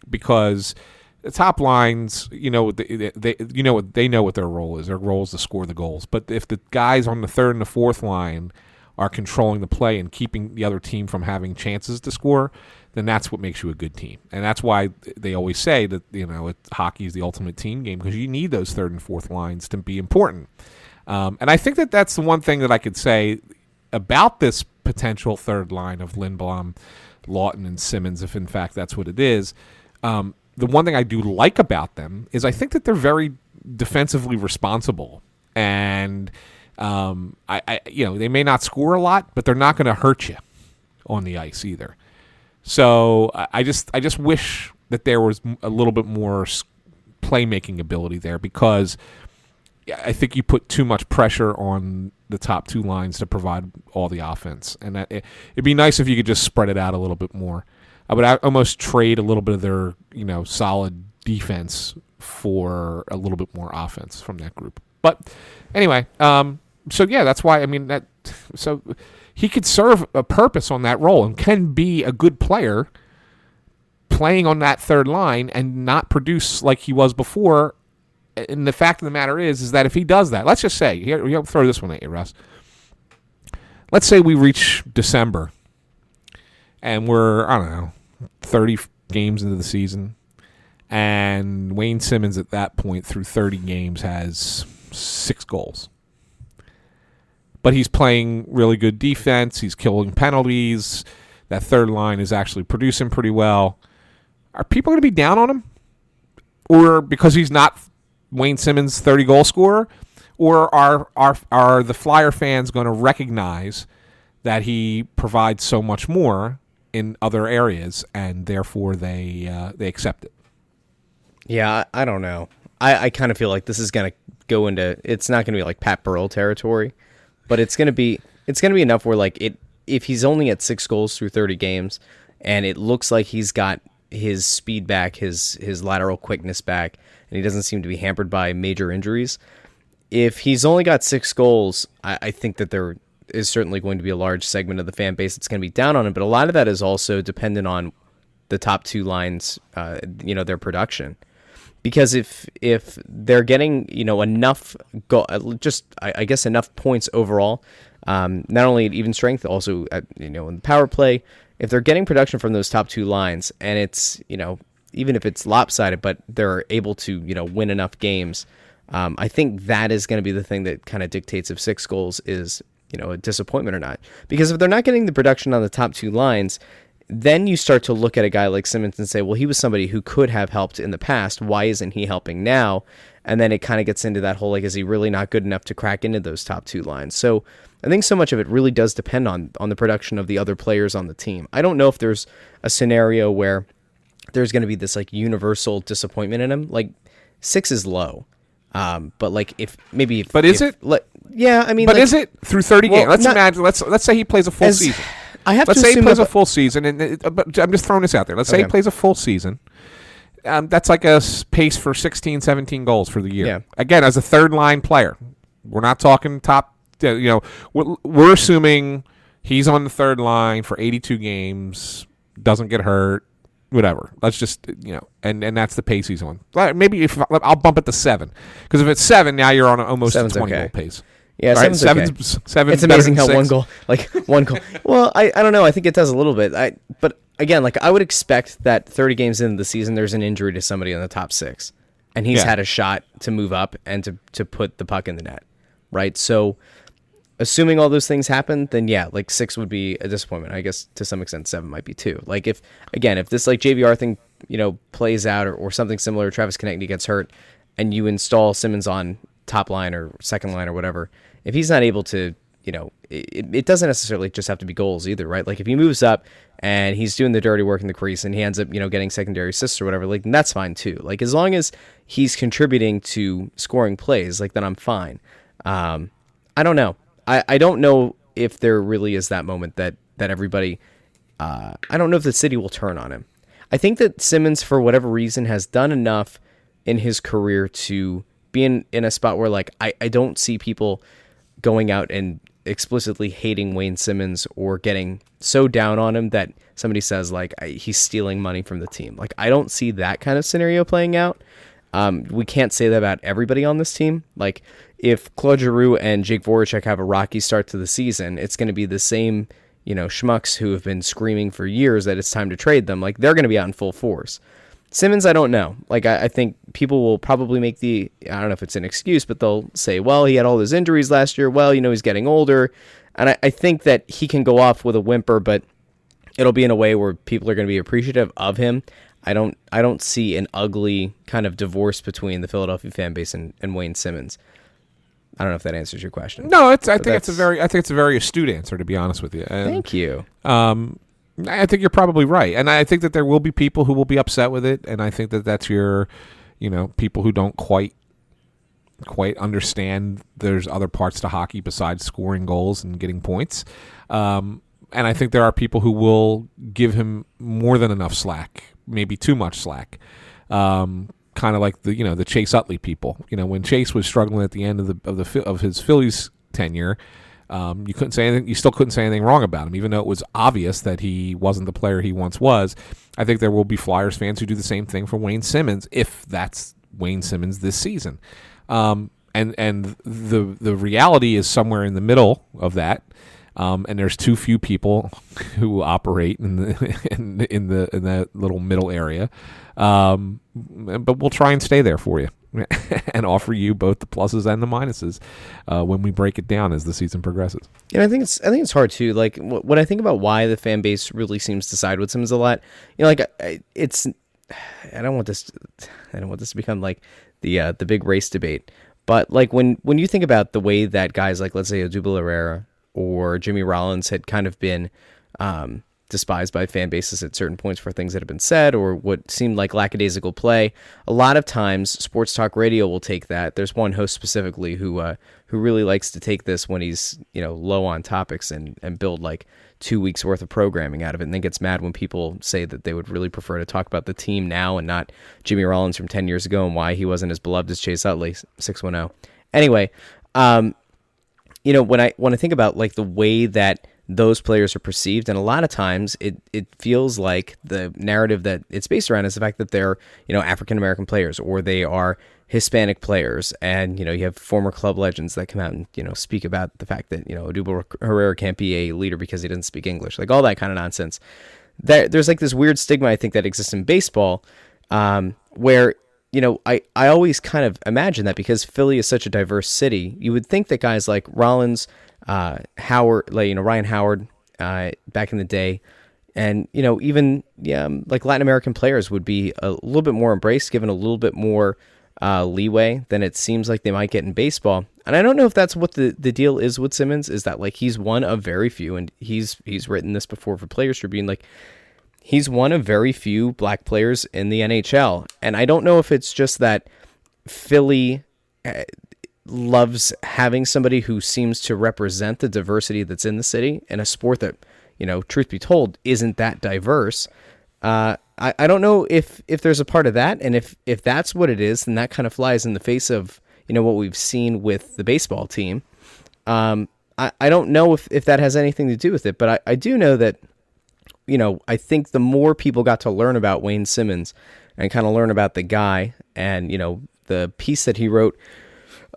because the top lines, you know, they, they you know what they know what their role is. Their role is to score the goals. But if the guys on the third and the fourth line are controlling the play and keeping the other team from having chances to score, then that's what makes you a good team. And that's why they always say that you know hockey is the ultimate team game because you need those third and fourth lines to be important. Um, and I think that that's the one thing that I could say about this potential third line of Lindblom, Laughton, and Simmonds, if in fact that's what it is. Um, the one thing I do like about them is I think that they're very defensively responsible, and um, I, I, you know, they may not score a lot, but they're not going to hurt you on the ice either. So I just, I just wish that there was a little bit more playmaking ability there because I think you put too much pressure on the top two lines to provide all the offense, and that, it, it'd be nice if you could just spread it out a little bit more. I would almost trade a little bit of their, you know, solid defense for a little bit more offense from that group. But anyway, um, so yeah, that's why I mean that. So he could serve a purpose on that role and can be a good player playing on that third line and not produce like he was before. And the fact of the matter is, is that if he does that, let's just say, here, here, I'll throw this one at you, Russ. Let's say we reach December, and we're I don't know, thirty games into the season, and Wayne Simmonds at that point through thirty games has six goals, but he's playing really good defense. He's killing penalties. That third line is actually producing pretty well. Are people going to be down on him? or because he's not Wayne Simmonds' 30 goal scorer, or are are are the Flyer fans going to recognize that he provides so much more in other areas, and therefore they uh, they accept it. Yeah, I, don't know. I, I kind of feel like this is gonna go into. It's not gonna be like Pat Burrell territory, but it's gonna be. It's gonna be enough where like it. If he's only at six goals through thirty games, and it looks like he's got his speed back, his his lateral quickness back, and he doesn't seem to be hampered by major injuries. If he's only got six goals, I, I think that there is certainly going to be a large segment of the fan base that's going to be down on him. But a lot of that is also dependent on the top two lines, uh, you know, their production. Because if if they're getting you know enough go just I, I guess enough points overall, um, not only at even strength, also at, you know in the power play, if they're getting production from those top two lines, and it's you know even if it's lopsided, but they're able to you know win enough games, um, I think that is going to be the thing that kind of dictates if six goals is you know a disappointment or not. Because if they're not getting the production on the top two lines, then you start to look at a guy like Simmonds and say, well, he was somebody who could have helped in the past. Why isn't he helping now? And then it kind of gets into that whole like, is he really not good enough to crack into those top two lines? So I think so much of it really does depend on on the production of the other players on the team. I don't know if there's a scenario where there's going to be this like universal disappointment in him. Like six is low. Um, but like if maybe if, But is if- it? Like, yeah, I mean, But like, is it through thirty Well, games? Let's not- imagine. Let's let's say he plays a full as- season. I have Let's to say he assume plays a full season, and it, but I'm just throwing this out there. Let's say he Okay. plays a full season. Um, that's like a s- pace for 16, 17 goals for the year. Yeah. Again, as a third line player, we're not talking top. uh, You know, we're, we're assuming he's on the third line for 82 games, doesn't get hurt, whatever. Let's just you know, and and that's the pace he's on. Like, Maybe if I'll bump it to seven, because if it's seven, now you're on a, almost Seven's a 20 okay. goal pace. Yeah, Right? seven's okay. seven's, seven's it's amazing how one goal, like one goal. Well, I, I don't know. I think it does a little bit. I but again, like I would expect that 30 games into the season, there's an injury to somebody in the top six, and he's Yeah. had a shot to move up and to to put the puck in the net, right? So, assuming all those things happen, then yeah, like six would be a disappointment. I guess to some extent, seven might be too. Like if again, if this like JVR thing, you know, plays out or, or something similar, Travis Konecny gets hurt, and you install Simmonds on top line or second line or whatever, if he's not able to, you know, it, it doesn't necessarily just have to be goals either, right? Like if he moves up and he's doing the dirty work in the crease and he ends up, you know, getting secondary assists or whatever, like that's fine too. Like as long as he's contributing to scoring plays, like then I'm fine. Um, I don't know. I, I don't know if there really is that moment that that everybody. Uh, I don't know if the city will turn on him. I think that Simmonds, for whatever reason, has done enough in his career to be in, a spot where like I, I don't see people going out and explicitly hating Wayne Simmonds or getting so down on him that somebody says like he's stealing money from the team. Like I don't see that kind of scenario playing out. Um, we can't say that about everybody on this team. Like if Claude Giroux and Jake Voracek have a rocky start to the season, it's going to be the same, you know, schmucks who have been screaming for years that it's time to trade them. Like they're going to be out in full force. Simmonds, I don't know. Like I, I think people will probably make the I don't know if it's an excuse, but they'll say, well, he had all his injuries last year. Well, you know, he's getting older, and I, I think that he can go off with a whimper, but it'll be in a way where people are going to be appreciative of him. I don't I don't see an ugly kind of divorce between the Philadelphia fan base and, and Wayne Simmonds. I don't know if that answers your question. No, it's. I But think it's a very. I think it's a very astute answer, to be honest with you. And, Thank you. Um, I think you're probably right, and I think that there will be people who will be upset with it, and I think that that's your, you know, people who don't quite, quite understand. There's other parts to hockey besides scoring goals and getting points, um, and I think there are people who will give him more than enough slack, maybe too much slack. Um, kind of like the you know the Chase Utley people. You know when Chase was struggling at the end of the of the of his Phillies tenure, um, you couldn't say anything. You still couldn't say anything wrong about him, even though it was obvious that he wasn't the player he once was. I think there will be Flyers fans who do the same thing for Wayne Simmonds if that's Wayne Simmonds this season. Um, and and the the reality is somewhere in the middle of that. Um, and there's too few people who operate in the in, in the in that little middle area. Um, but we'll try and stay there for you and offer you both the pluses and the minuses uh, when we break it down as the season progresses. And I think it's I think it's hard too. Like wh- when I think about why the fan base really seems to side with Simmonds a lot, you know, like I, it's I don't want this I don't want this to become like the uh, the big race debate. But like when when you think about the way that guys like let's say Odubel Herrera or Jimmy Rollins had kind of been um, despised by fan bases at certain points for things that have been said or what seemed like lackadaisical play. A lot of times, sports talk radio will take that. There's one host specifically who uh, who really likes to take this when he's you know low on topics and and build like two weeks worth of programming out of it, and then gets mad when people say that they would really prefer to talk about the team now and not Jimmy Rollins from ten years ago and why he wasn't as beloved as Chase Utley six one zero. Anyway, um, you know when I when I think about like the way that those players are perceived. And a lot of times it, it feels like the narrative that it's based around is the fact that they're, you know, African American players or they are Hispanic players. And, you know, you have former club legends that come out and, you know, speak about the fact that, you know, Odubel Herrera can't be a leader because he doesn't speak English, like all that kind of nonsense. There, there's like this weird stigma, I think, that exists in baseball um, where you know, I, I always kind of imagine that because Philly is such a diverse city, you would think that guys like Rollins, uh, Howard, like, you know, Ryan Howard uh, back in the day, and you know, even yeah, um, like Latin American players would be a little bit more embraced, given a little bit more uh, leeway than it seems like they might get in baseball. And I don't know if that's what the, the deal is with Simmonds. Is that like he's one of very few, and he's he's written this before for Players Tribune, like he's one of very few black players in the NHL. And I don't know if it's just that Philly uh, loves having somebody who seems to represent the diversity that's in the city in a sport that, you know, truth be told, isn't that diverse. Uh, I, I don't know if if there's a part of that, and if if that's what it is, then that kind of flies in the face of you know what we've seen with the baseball team. Um, I, I don't know if, if that has anything to do with it, but I, I do know that you know, I think the more people got to learn about Wayne Simmonds and kind of learn about the guy and, you know, the piece that he wrote,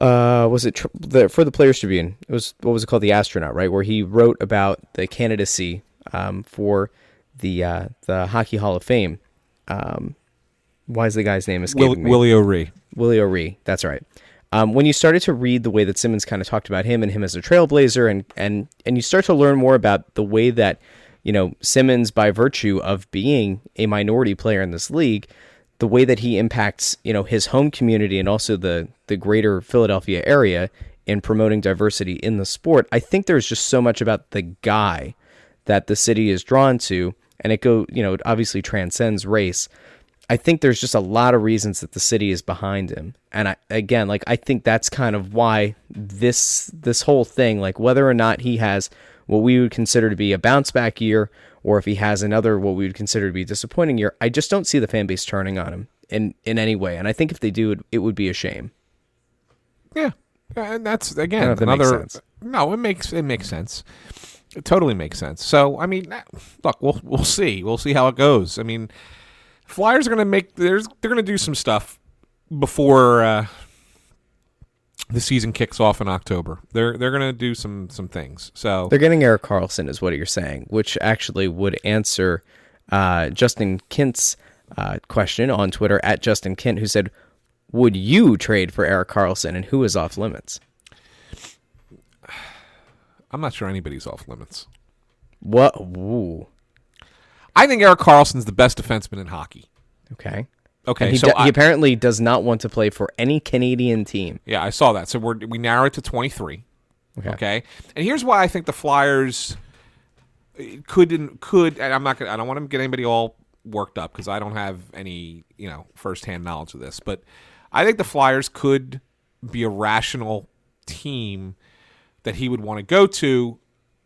uh, was it tr- the, for the Players Tribune? It was, what was it called? The Astronaut, right? Where he wrote about the candidacy um, for the, uh, the Hockey Hall of Fame. Um, why is the guy's name escaping Will, me? Willie O'Ree. Willie O'Ree. That's right. Um, when you started to read the way that Simmonds kind of talked about him and him as a trailblazer, and and and you start to learn more about the way that you know, Simmonds, by virtue of being a minority player in this league, the way that he impacts, you know, his home community and also the the greater Philadelphia area in promoting diversity in the sport, I think there's just so much about the guy that the city is drawn to, and it go, you know, it obviously transcends race. I think there's just a lot of reasons that the city is behind him. And I again, like I think that's kind of why this this whole thing, like whether or not he has what we would consider to be a bounce back year, or if he has another what we would consider to be disappointing year, I just don't see the fan base turning on him in in any way. And I think if they do, it, it would be a shame. Yeah, and that's again I don't know if that another. No, it makes it makes sense. It totally makes sense. So I mean, look, we'll we'll see. We'll see how it goes. I mean, Flyers are going to make. There's they're going to do some stuff before uh, the season kicks off in October. They're they're going to do some some things. So They're getting Erik Karlsson, is what you're saying, which actually would answer uh, Justin Kint's uh, question on Twitter at Justin Kint, who said, "Would you trade for Erik Karlsson, and who is off limits?" I'm not sure anybody's off limits. What? Ooh. I think Erik Karlsson's the best defenseman in hockey. Okay. Okay, he, so do- I- he apparently does not want to play for any Canadian team. Yeah, I saw that. So we're we narrow it to 23. Okay. Okay. And here's why I think the Flyers uh, could could and I'm not gonna I don't want to get anybody all worked up because I don't have any, you know, firsthand knowledge of this, but I think the Flyers could be a rational team that he would want to go to.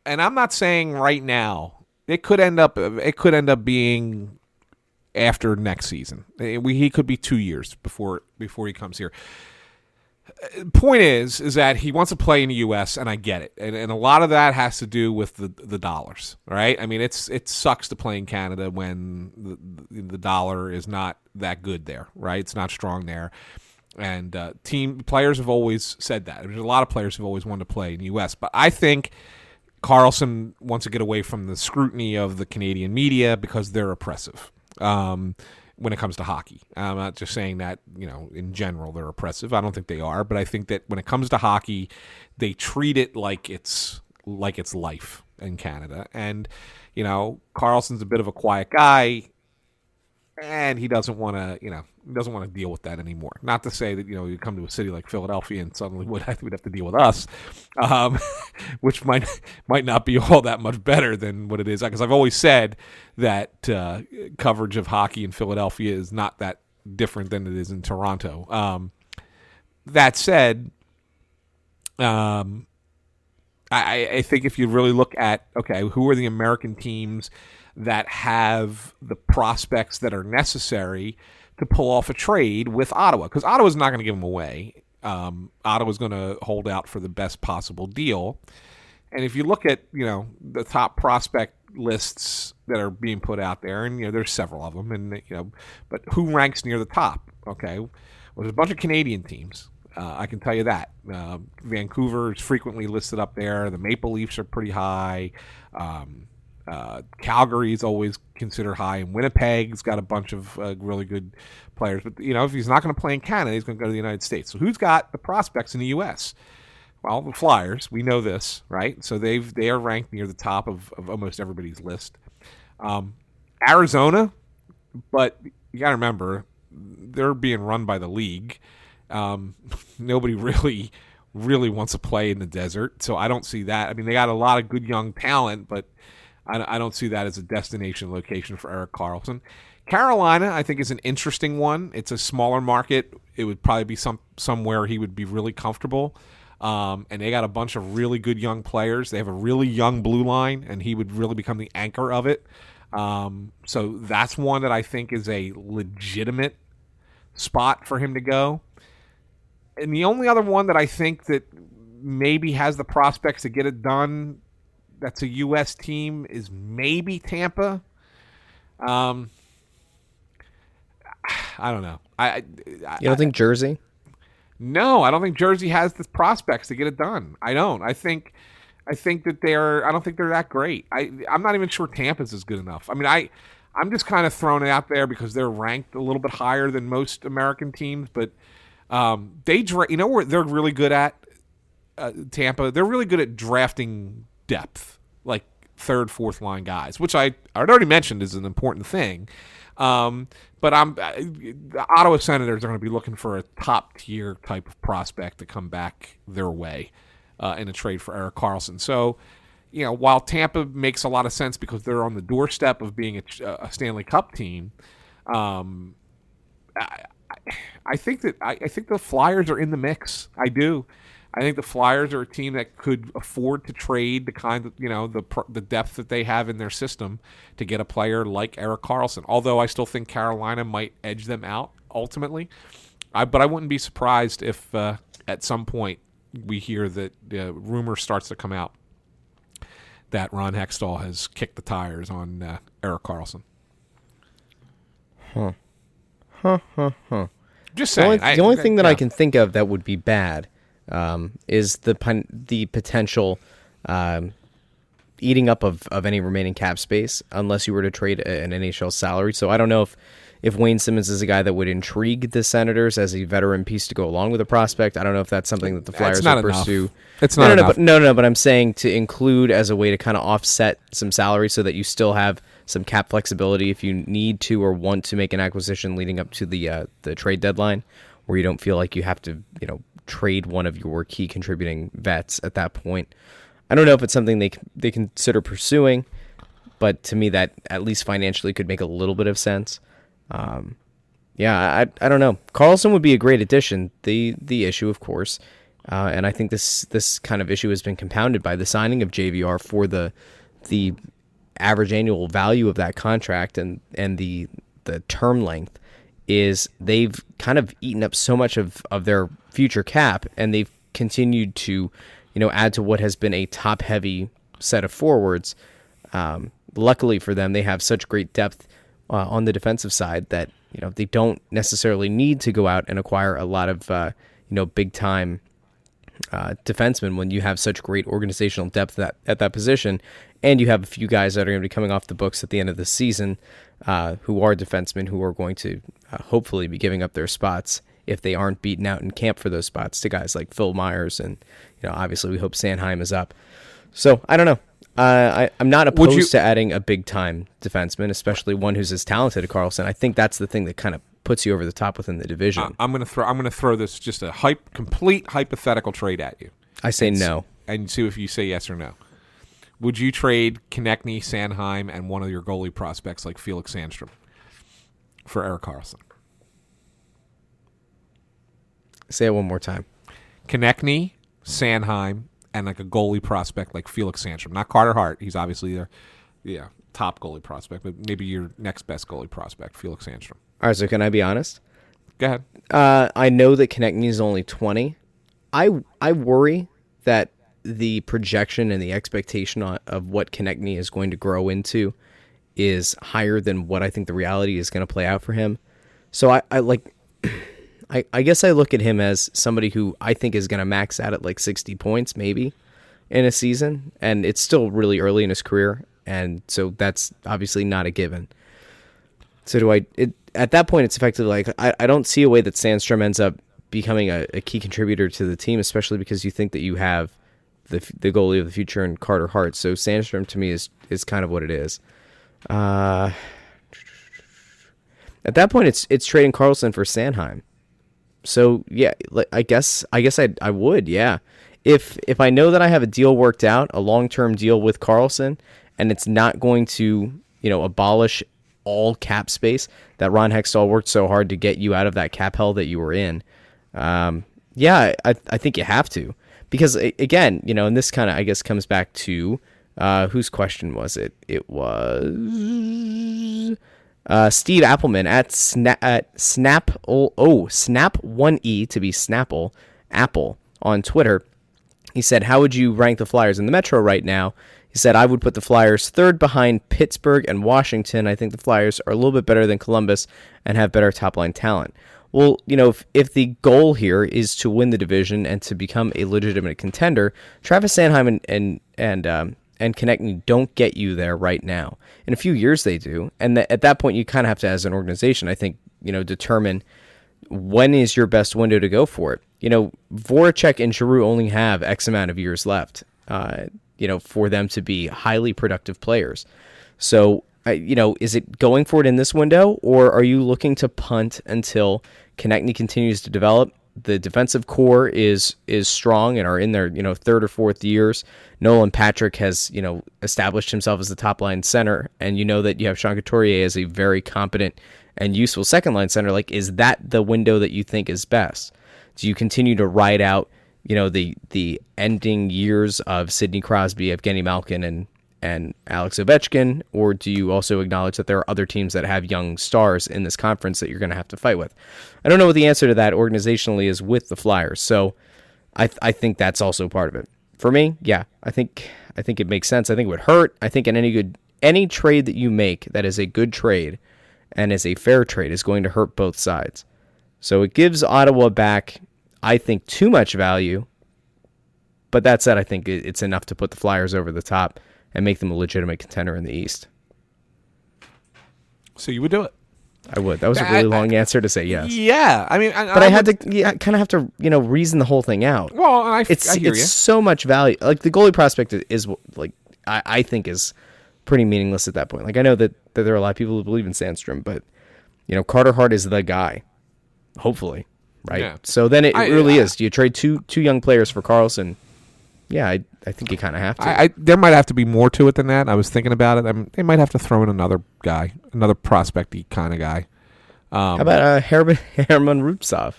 And I'm not saying right now. It could end up it could end up being after next season. Eh, he could be 2 years before before he comes here point is is that he wants to play in the U.S. and I get it, and, and a lot of that has to do with the the dollars, right? I mean, it's it sucks to play in Canada when the, the dollar is not that good there, right? It's not strong there, and uh, team players have always said that. There's a lot of players who've always wanted to play in the U.S., but I think. Karlsson wants to get away from the scrutiny of the Canadian media because they're oppressive. Um, when it comes to hockey. I'm not just saying that, you know, in general they're oppressive. I don't think they are, but I think that when it comes to hockey, they treat it like it's like it's life in Canada. And, you know, Karlsson's a bit of a quiet guy. And he doesn't want to, you know, he doesn't want to deal with that anymore. Not to say that you know you come to a city like Philadelphia and suddenly would have, would have to deal with us, um, which might might not be all that much better than what it is. Because I've always said that uh, coverage of hockey in Philadelphia is not that different than it is in Toronto. Um, that said, um, I, I think if you really look at okay, who are the American teams that have the prospects that are necessary to pull off a trade with Ottawa? Because Ottawa's not going to give them away. Um, Ottawa's going to hold out for the best possible deal. And if you look at you know the top prospect lists that are being put out there, and you know there's several of them, and you know, but who ranks near the top? Okay, well, there's a bunch of Canadian teams. Uh, I can tell you that. Uh, Vancouver is frequently listed up there. The Maple Leafs are pretty high. Um, uh, Calgary is always considered high, and Winnipeg's got a bunch of uh, really good players. But you know, if he's not going to play in Canada, he's going to go to the United States. So who's got the prospects in the U.S.? Well, the Flyers. We know this, right? So they've they are ranked near the top of, of almost everybody's list. Um, Arizona, but you got to remember they're being run by the league. Um, nobody really, really wants to play in the desert, so I don't see that. I mean, they got a lot of good young talent, but I, I don't see that as a destination location for Erik Karlsson. Carolina, I think, is an interesting one. It's a smaller market. It would probably be some somewhere he would be really comfortable. Um, and they got a bunch of really good young players. They have a really young blue line, and he would really become the anchor of it. Um, so that's one that I think is a legitimate spot for him to go. And the only other one that I think that maybe has the prospects to get it done that's a U.S. team is maybe Tampa. Um, I don't know. I, I you don't think Jersey? No, I don't think Jersey has the prospects to get it done. I don't. I think, I think that they're. I don't think they're that great. I I'm not even sure Tampa's is good enough. I mean, I I'm just kind of throwing it out there because they're ranked a little bit higher than most American teams, but um, they dra- you know where they're really good at uh, Tampa. They're really good at drafting depth, like third, fourth line guys, which I, I already mentioned is an important thing. Um, but I'm the Ottawa Senators are going to be looking for a top tier type of prospect to come back their way uh, in a trade for Erik Karlsson. So, you know, while Tampa makes a lot of sense because they're on the doorstep of being a, a Stanley Cup team, um, I, I, think that I, I think the Flyers are in the mix. I do. I think the Flyers are a team that could afford to trade the kind of you know the the depth that they have in their system to get a player like Erik Karlsson. Although I still think Carolina might edge them out ultimately, I, but I wouldn't be surprised if uh, at some point we hear that uh, rumor starts to come out that Ron Hextall has kicked the tires on uh, Erik Karlsson. Huh. Huh. Huh. Huh. Just saying. The only, I, the only thing that yeah. I can think of that would be bad um, is the the potential um, eating up of, of any remaining cap space unless you were to trade an NHL salary. So I don't know if if Wayne Simmonds is a guy that would intrigue the Senators as a veteran piece to go along with a prospect. I don't know if that's something that the Flyers will pursue. It's not no, no, no, but, no, no, but I'm saying to include as a way to kind of offset some salary so that you still have some cap flexibility if you need to or want to make an acquisition leading up to the uh, the trade deadline, where you don't feel like you have to, you know, trade one of your key contributing vets at that point. I don't know if it's something they they consider pursuing, but to me that at least financially could make a little bit of sense. Um, yeah, I I don't know. Karlsson would be a great addition. The the issue, of course, uh, and I think this this kind of issue has been compounded by the signing of JVR for the the average annual value of that contract and and the the term length is they've kind of eaten up so much of, of their future cap and they've continued to, you know, add to what has been a top heavy set of forwards. Um, luckily for them, they have such great depth uh, on the defensive side that, you know, they don't necessarily need to go out and acquire a lot of, uh, you know, big time uh, defensemen when you have such great organizational depth at, at that position. And you have a few guys that are going to be coming off the books at the end of the season uh, who are defensemen who are going to uh, hopefully be giving up their spots if they aren't beaten out in camp for those spots to guys like Phil Myers and you know obviously we hope Sanheim is up. So I don't know. Uh, I, I'm not opposed you- to adding a big time defenseman, especially one who's as talented as Karlsson. I think that's the thing that kind of puts you over the top within the division. I- I'm gonna throw. I'm gonna throw this just a hype, complete hypothetical trade at you, I say no. and see if you say yes or no. Would you trade Konecny, Sanheim, and one of your goalie prospects like Felix Sandstrom for Erik Karlsson? Say it one more time. Konecny, Sanheim, and like a goalie prospect like Felix Sandstrom. Not Carter Hart. He's obviously their yeah top goalie prospect, but maybe your next best goalie prospect, Felix Sandstrom. All right, so can I be honest? Go ahead. Uh, I know that Konecny is only 20. I I worry that the projection and the expectation of what Konecny is going to grow into is higher than what I think the reality is going to play out for him. So I, I like I, I guess I look at him as somebody who I think is going to max out at like 60 points maybe in a season and it's still really early in his career and so that's obviously not a given. So do I? It, at that point, it's effectively like I, I don't see a way that Sandstrom ends up becoming a, a key contributor to the team, especially because you think that you have the the goalie of the future in Carter Hart. So Sandstrom to me is is kind of what it is. Uh, at that point, it's it's trading Karlsson for Sanheim. So yeah, I guess I guess I I would yeah. If if I know that I have a deal worked out, a long term deal with Karlsson, and it's not going to you know abolish all cap space that Ron Hextall worked so hard to get you out of that cap hell that you were in. Um, yeah, I I think you have to because again, you know, and this kind of I guess comes back to uh, whose question was it? It was uh, Steve Appleman at Snap at Snap oh, oh Snap one E to be Snapple Apple on Twitter. He said, "How would you rank the Flyers in the Metro right now?" He said, "I would put the Flyers third behind Pittsburgh and Washington. I think the Flyers are a little bit better than Columbus and have better top line talent." Well, you know, if, if the goal here is to win the division and to become a legitimate contender, Travis Sanheim and and and um, and Konecny don't get you there right now. In a few years, they do, and th- at that point, you kind of have to, as an organization, I think, you know, determine when is your best window to go for it. You know, Voracek and Giroux only have X amount of years left. Uh, you know, for them to be highly productive players. So, you know, is it going for it in this window, or are you looking to punt until Konecny continues to develop? The defensive core is is strong and are in their you know third or fourth years. Nolan Patrick has you know established himself as the top line center, and you know that you have Sean Couturier as a very competent and useful second line center. Like, is that the window that you think is best? Do you continue to ride out you know the the ending years of Sidney Crosby, Evgeny Malkin, and and Alex Ovechkin, or do you also acknowledge that there are other teams that have young stars in this conference that you're going to have to fight with? I don't know what the answer to that organizationally is with the Flyers, so I th- I think that's also part of it. For me, yeah, I think I think it makes sense. I think it would hurt. I think in any good any trade that you make that is a good trade and is a fair trade is going to hurt both sides. So it gives Ottawa back, I think, too much value. But that said, I think it's enough to put the Flyers over the top and make them a legitimate contender in the East. So you would do it. I would. That was a really I- long answer to say yes. Yeah, I mean, But I, had to yeah, kind of have to, you know, reason the whole thing out. Well, I, it's I hear it's you. so much value. Like the goalie prospect is, is like I, I think is pretty meaningless at that point. Like I know that, that there are a lot of people who believe in Sandstrom, but you know Carter Hart is the guy. Hopefully, right? Yeah. So then it I- really I- is. Do you trade two two young players for Karlsson? Yeah, I I think you kind of have to. I, I there might have to be more to it than that. I was thinking about it. I mean, they might have to throw in another guy, another prospecty kind of guy. How about uh, Herman Herman Rubtsov?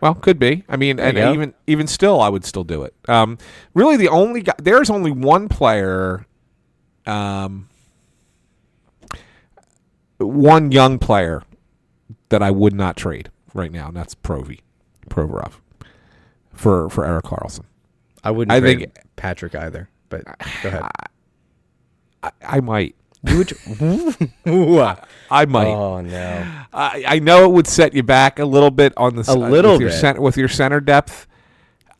Well, could be. I mean, and go. even even still, I would still do it. Um, really, the only guy there's only one player, um, one young player that I would not trade right now, and that's Provi, Provorov, for for Erik Karlsson. I wouldn't I trade think- Patrick either. But go ahead. I, I might. You would. Uh, I might. oh no. I, I know it would set you back a little bit on the s- A little with your, bit. center, with your center depth,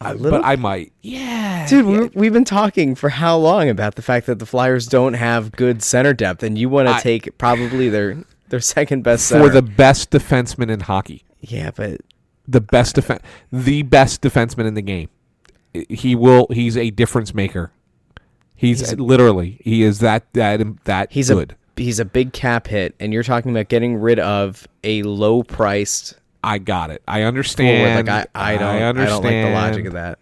uh, little but I might. Yeah, Dude, we, we've been talking for how long about the fact that the Flyers don't have good center depth, and you want to take probably their their second best for center. the best defenseman in hockey, yeah, but the best defen- the best defenseman in the game. He will. He's a difference maker. He's, literally he is that that that He's good. a he's a big cap hit, and you're talking about getting rid of a low priced I got it. I forward. understand. Like I, I don't I, understand. don't like the logic of that.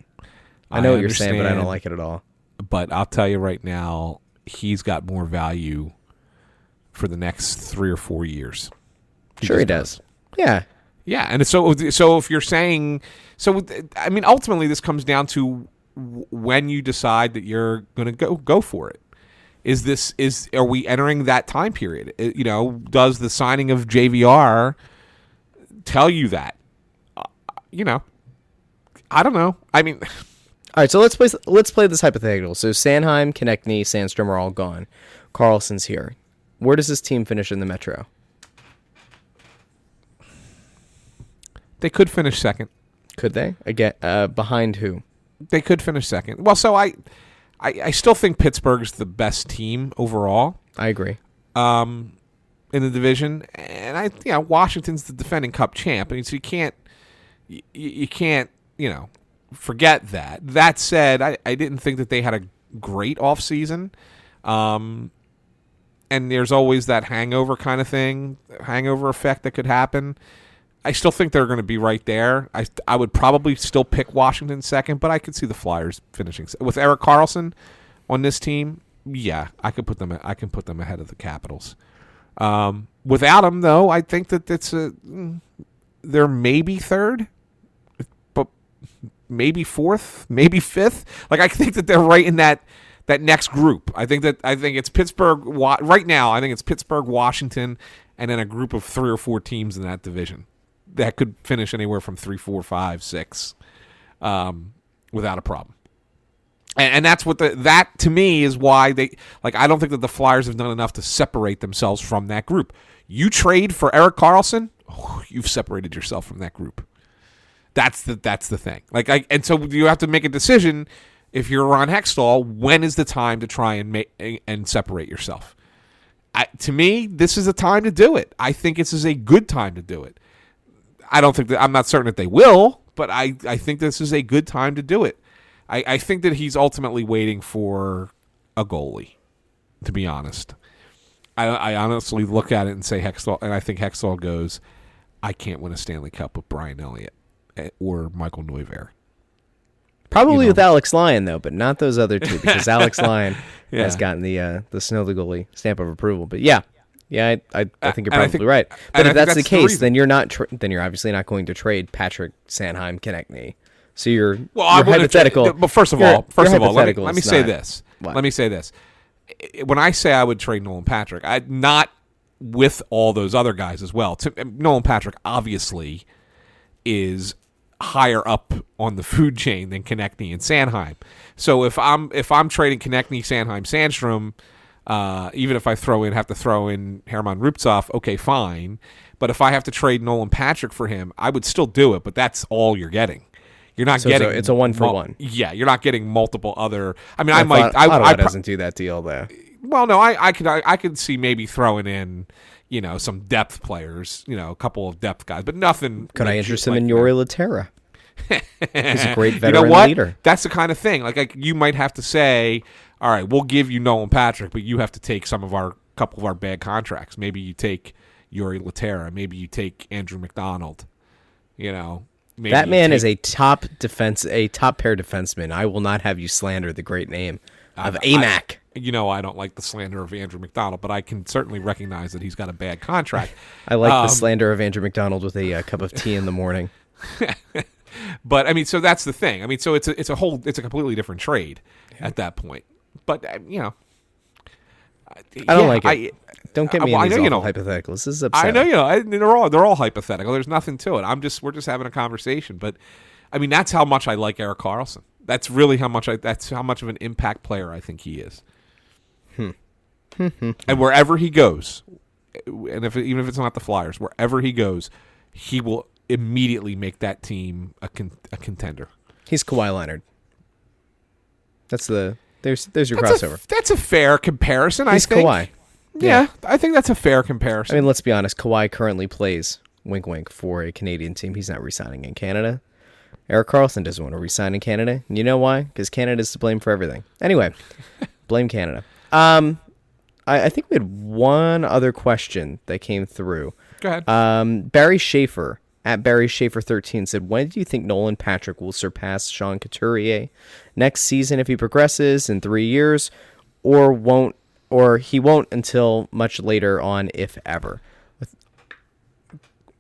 I I know what you're saying, but I don't like it at all. But I'll tell you right now, he's got more value for the next three or four years. Sure, he just does. Yeah, Yeah, and so so if you're saying so, I mean, ultimately this comes down to when you decide that you're going to go go for it. Is this is are we entering that time period? Uh, You know, does the signing of JVR tell you that? Uh, You know, I don't know. I mean, All right, so let's play let's play this hypothetical. So Sanheim, Konecny, Sandstrom are all gone. Karlsson's here. Where does this team finish in the Metro? They could finish second. Could they again? Uh, behind who? They could finish second. Well, so I, I, I still think Pittsburgh's the best team overall. I agree. um, in the division, and I, you know, Washington's the defending Cup champ, I and so you can't, you, you can't, you know, forget that. That said, I, I didn't think that they had a great off season, um, and there's always that hangover kind of thing, hangover effect that could happen. I still think they're going to be right there. I I would probably still pick Washington second, but I could see the Flyers finishing with Erik Karlsson on this team. Yeah, I could put them. I can put them ahead of the Capitals. Um, without him, though, I think that it's a mm, they're maybe third, but maybe fourth, maybe fifth. Like I think that they're right in that that next group. I think that I think it's Pittsburgh right now. I think it's Pittsburgh, Washington, and then a group of three or four teams in that division that could finish anywhere from three, four, five, six, um, without a problem. And, and that's what the that to me is why they like. I don't think that the Flyers have done enough to separate themselves from that group. You trade for Erik Karlsson, oh, you've separated yourself from that group. That's the that's the thing. Like, I, and so you have to make a decision. If you're Ron Hextall, when is the time to try and make and separate yourself? I, to me, this is a time to do it. I think this is a good time to do it. I don't think that I'm not certain that they will, but I, I think this is a good time to do it. I, I think that he's ultimately waiting for a goalie, to be honest. I, I honestly look at it and say Hextall, and I think Hextall goes, I can't win a Stanley Cup with Brian Elliott eh, or Michael Neuvirth. Probably know. with Alex Lyon though, but not those other two because Alex Lyon Yeah. has gotten the uh, the snow the goalie stamp of approval. But yeah, yeah, I I, I think you're probably think- right. But if that's, the that's the case, then you're not tra- then you're obviously not going to trade Patrick Sanheim Konecny. So you're Well, you're hypothetical. but first of all, first of all, let me, let me say not- this. What? Let me say this. When I say I would trade Nolan Patrick, I not with all those other guys as well. To, Nolan Patrick obviously is higher up on the food chain than Konecny and Sanheim. So if I'm if I'm trading Konecny, Sanheim, Sandstrom, uh, even if I throw in have to throw in Herman Rubtsov, okay, fine. But if I have to trade Nolan Patrick for him, I would still do it. But that's all you're getting. You're not So it's a- getting it's a one for mul- one. Yeah, you're not getting multiple other. I mean, I, I might. thought I, Ottawa I, pro- doesn't do that deal though. well, no, I, I could, I, I could see maybe throwing in, you know, some depth players, you know, a couple of depth guys, but nothing. Could I interest him like in. Jori Lehtera? He's a great You veteran know what? leader. That's the kind of thing. Like, like, you might have to say, all right, we'll give you Nolan Patrick, but you have to take some of our couple of our bad contracts. Maybe you take Jori Lehtera. Maybe you take Andrew MacDonald. You know, maybe That man take- is a top defense, a top pair defenseman. I will not have you slander the great name of I- AMAC. you know, I don't like the slander of Andrew MacDonald, but I can certainly recognize that he's got a bad contract. I like Um, the slander of Andrew MacDonald with a uh, cup of tea in the morning. But I mean, so that's the thing. I mean, so it's a it's a whole it's a completely different trade at that point. But uh, you know, I don't yeah, like it. Don't get I- me well, I know you don't. hypotheticals. This is I know you know I, they're all they're all hypothetical. There's nothing to it. I'm just we're just having a conversation. But I mean, that's how much I like Erik Karlsson. That's really how much I that's how much of an impact player I think he is. Hmm. and wherever he goes, and if even if it's not the Flyers, wherever he goes, he will immediately make that team a con, a contender. He's Kawhi Leonard. That's the there's there's your That's a, crossover. that's a fair comparison. He's I think. Kawhi. Yeah, I think that's a fair comparison. I mean, let's be honest. Kawhi currently plays wink wink for a Canadian team. He's not resigning in Canada. Erik Karlsson doesn't want to resign in Canada. And you know why? Because Canada's to blame for everything. Anyway, Blame Canada. Um, I, I think we had one other question that came through. Go ahead. Um, Barry Schaefer at Barry Schaefer thirteen said, "When do you think Nolan Patrick will surpass Sean Couturier next season if he progresses in three years, or won't, or he won't until much later on, if ever?"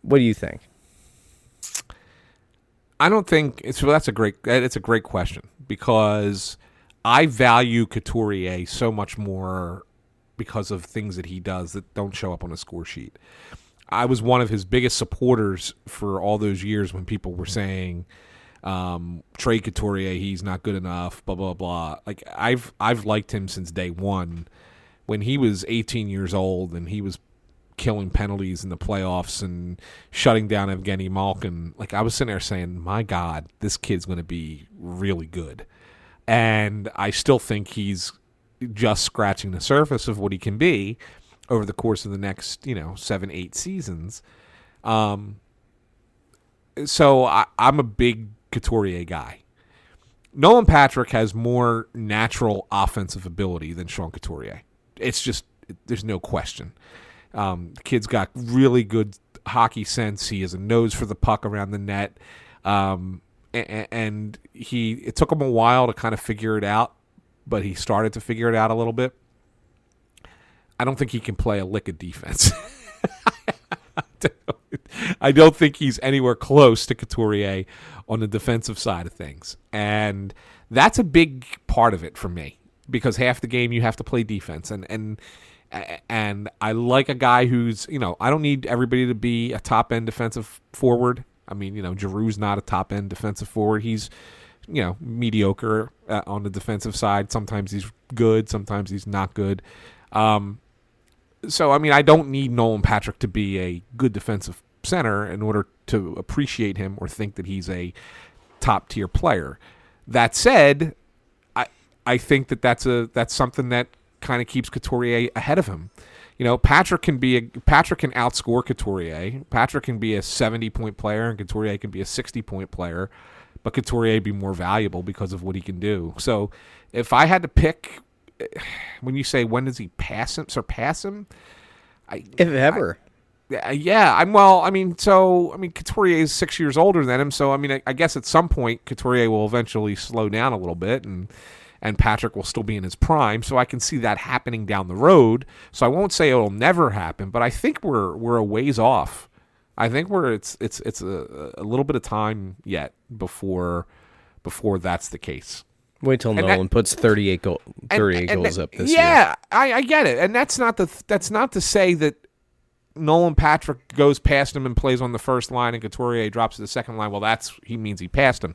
What do you think? I don't think it's well, that's a great it's a great question because I value Couturier so much more because of things that he does that don't show up on a score sheet. I was one of his biggest supporters for all those years when people were saying um, Trey Couturier, he's not good enough, blah blah blah. Like I've I've liked him since day one. When he was 18 years old and he was killing penalties in the playoffs and shutting down Evgeny Malkin, like I was sitting there saying, "My God, this kid's going to be really good," and I still think he's just scratching the surface of what he can be over the course of the next, you know, seven, eight seasons. Um, so I, I'm a big Couturier guy. Nolan Patrick has more natural offensive ability than Sean Couturier. It's just there's no question. Um, the kid's got really good hockey sense. He has a nose for the puck around the net, um, and, and he it took him a while to kind of figure it out, but he started to figure it out a little bit. I don't think he can play a lick of defense. I don't think he's anywhere close to Couturier on the defensive side of things. And that's a big part of it for me because half the game you have to play defense and and and I like a guy who's, you know, I don't need everybody to be a top end defensive forward. I mean, you know, Giroux's not a top end defensive forward. He's, you know, mediocre uh, on the defensive side. Sometimes he's good, sometimes he's not good. Um, so I mean, I don't need Nolan Patrick to be a good defensive center in order to appreciate him or think that he's a top tier player. That said, I I think that that's a that's something that kind of keeps Couturier ahead of him. You know, Patrick can be a Patrick can outscore Couturier. Patrick can be a 70 point player and Couturier can be a 60 point player, but Couturier be more valuable because of what he can do. So, if I had to pick when you say when does he pass him surpass him? I If ever. I, yeah, I'm well. I mean, so I mean, Couturier is six years older than him, so I mean, I, I guess at some point Couturier will eventually slow down a little bit, and and Patrick will still be in his prime. So I can see that happening down the road. So I won't say it'll never happen, but I think we're we're a ways off. I think we're it's it's it's a, a little bit of time yet before before that's the case. Wait till And Nolan that- puts 38, goal, 38 and goals that- up this year. yeah, I, I get it, and that's not the that's not to say that Nolan Patrick goes past him and plays on the first line, and Couturier drops to the second line. Well, that's he means he passed him.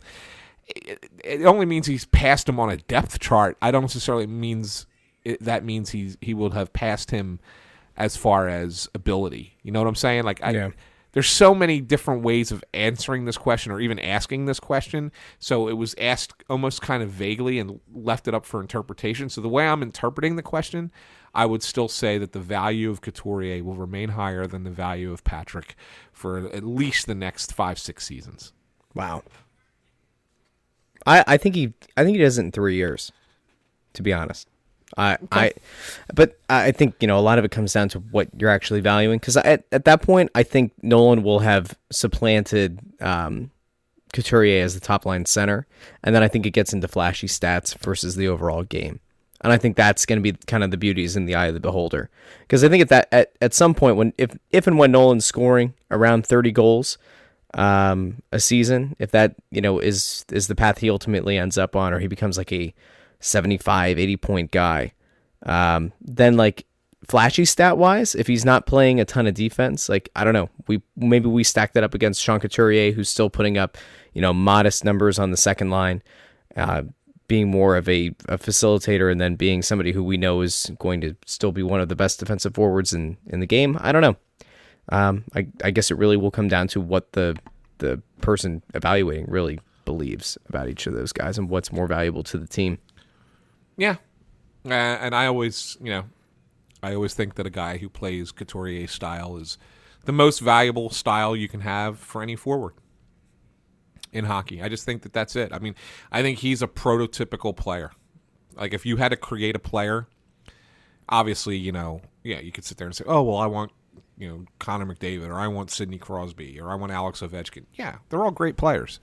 It, it only means he's passed him on a depth chart. I don't necessarily means it, that means he's he would have passed him as far as ability. You know what I'm saying? Like I. Yeah. There's so many different ways of answering this question or even asking this question. So it was asked almost kind of vaguely and left it up for interpretation. So the way I'm interpreting the question, I would still say that the value of Couturier will remain higher than the value of Patrick for at least the next five, six seasons. Wow. I, I think he I think he does it in three years. To be honest, I I, but I think you know a lot of it comes down to what you're actually valuing. Because at at that point, I think Nolan will have supplanted um, Couturier as the top line center, and then I think it gets into flashy stats versus the overall game. And I think that's going to be kind of the beauties in the eye of the beholder. Because I think at that at, at some point when if if and when Nolan's scoring around 30 goals um, a season, if that you know is is the path he ultimately ends up on, or he becomes like a 75, 80 point guy, um, then like flashy stat wise, if he's not playing a ton of defense, like I don't know, we maybe we stack that up against Sean Couturier, who's still putting up you know modest numbers on the second line. Uh, being more of a, a facilitator and then being somebody who we know is going to still be one of the best defensive forwards in, in the game. I don't know. Um, I, I guess it really will come down to what the the person evaluating really believes about each of those guys and what's more valuable to the team. Yeah, uh, and I always, you know, I always think that a guy who plays Couturier style is the most valuable style you can have for any forward in hockey. I just think that that's it. I mean, I think he's a prototypical player. Like if you had to create a player, obviously, you know, yeah, you could sit there and say, "Oh, well, I want, you know, Connor McDavid or I want Sidney Crosby or I want Alex Ovechkin." Yeah, they're all great players.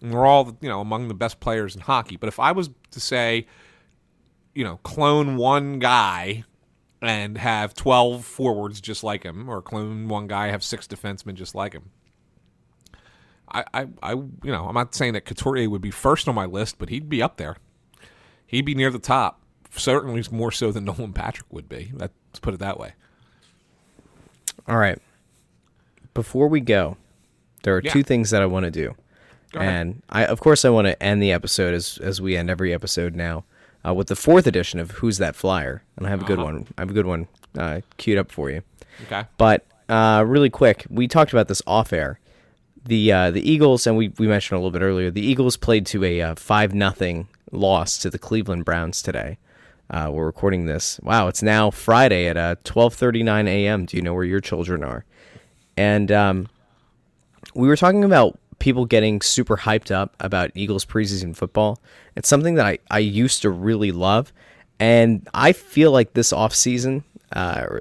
And they're all, you know, among the best players in hockey. But if I was to say, you know, clone one guy and have 12 forwards just like him or clone one guy have six defensemen just like him, I, I, I, you know, I'm not saying that Couturier would be first on my list, but he'd be up there. He'd be near the top. Certainly more so than Nolan Patrick would be. Let's put it that way. All right. Before we go, there are Yeah. two things that I want to do. And I, of course, I want to end the episode as as we end every episode now uh, with the fourth edition of Who's That Flyer, and I have a good Uh-huh. one. I have a good one uh, queued up for you. Okay. But uh, really quick, we talked about this off air. The uh, the Eagles, and we, we mentioned a little bit earlier. The Eagles played to a uh, five nothing loss to the Cleveland Browns today. Uh, we're recording this. Wow, it's now Friday at uh, twelve thirty nine a.m. Do you know where your children are? And um, we were talking about people getting super hyped up about Eagles preseason football. It's something that I, I used to really love. And I feel like this offseason uh,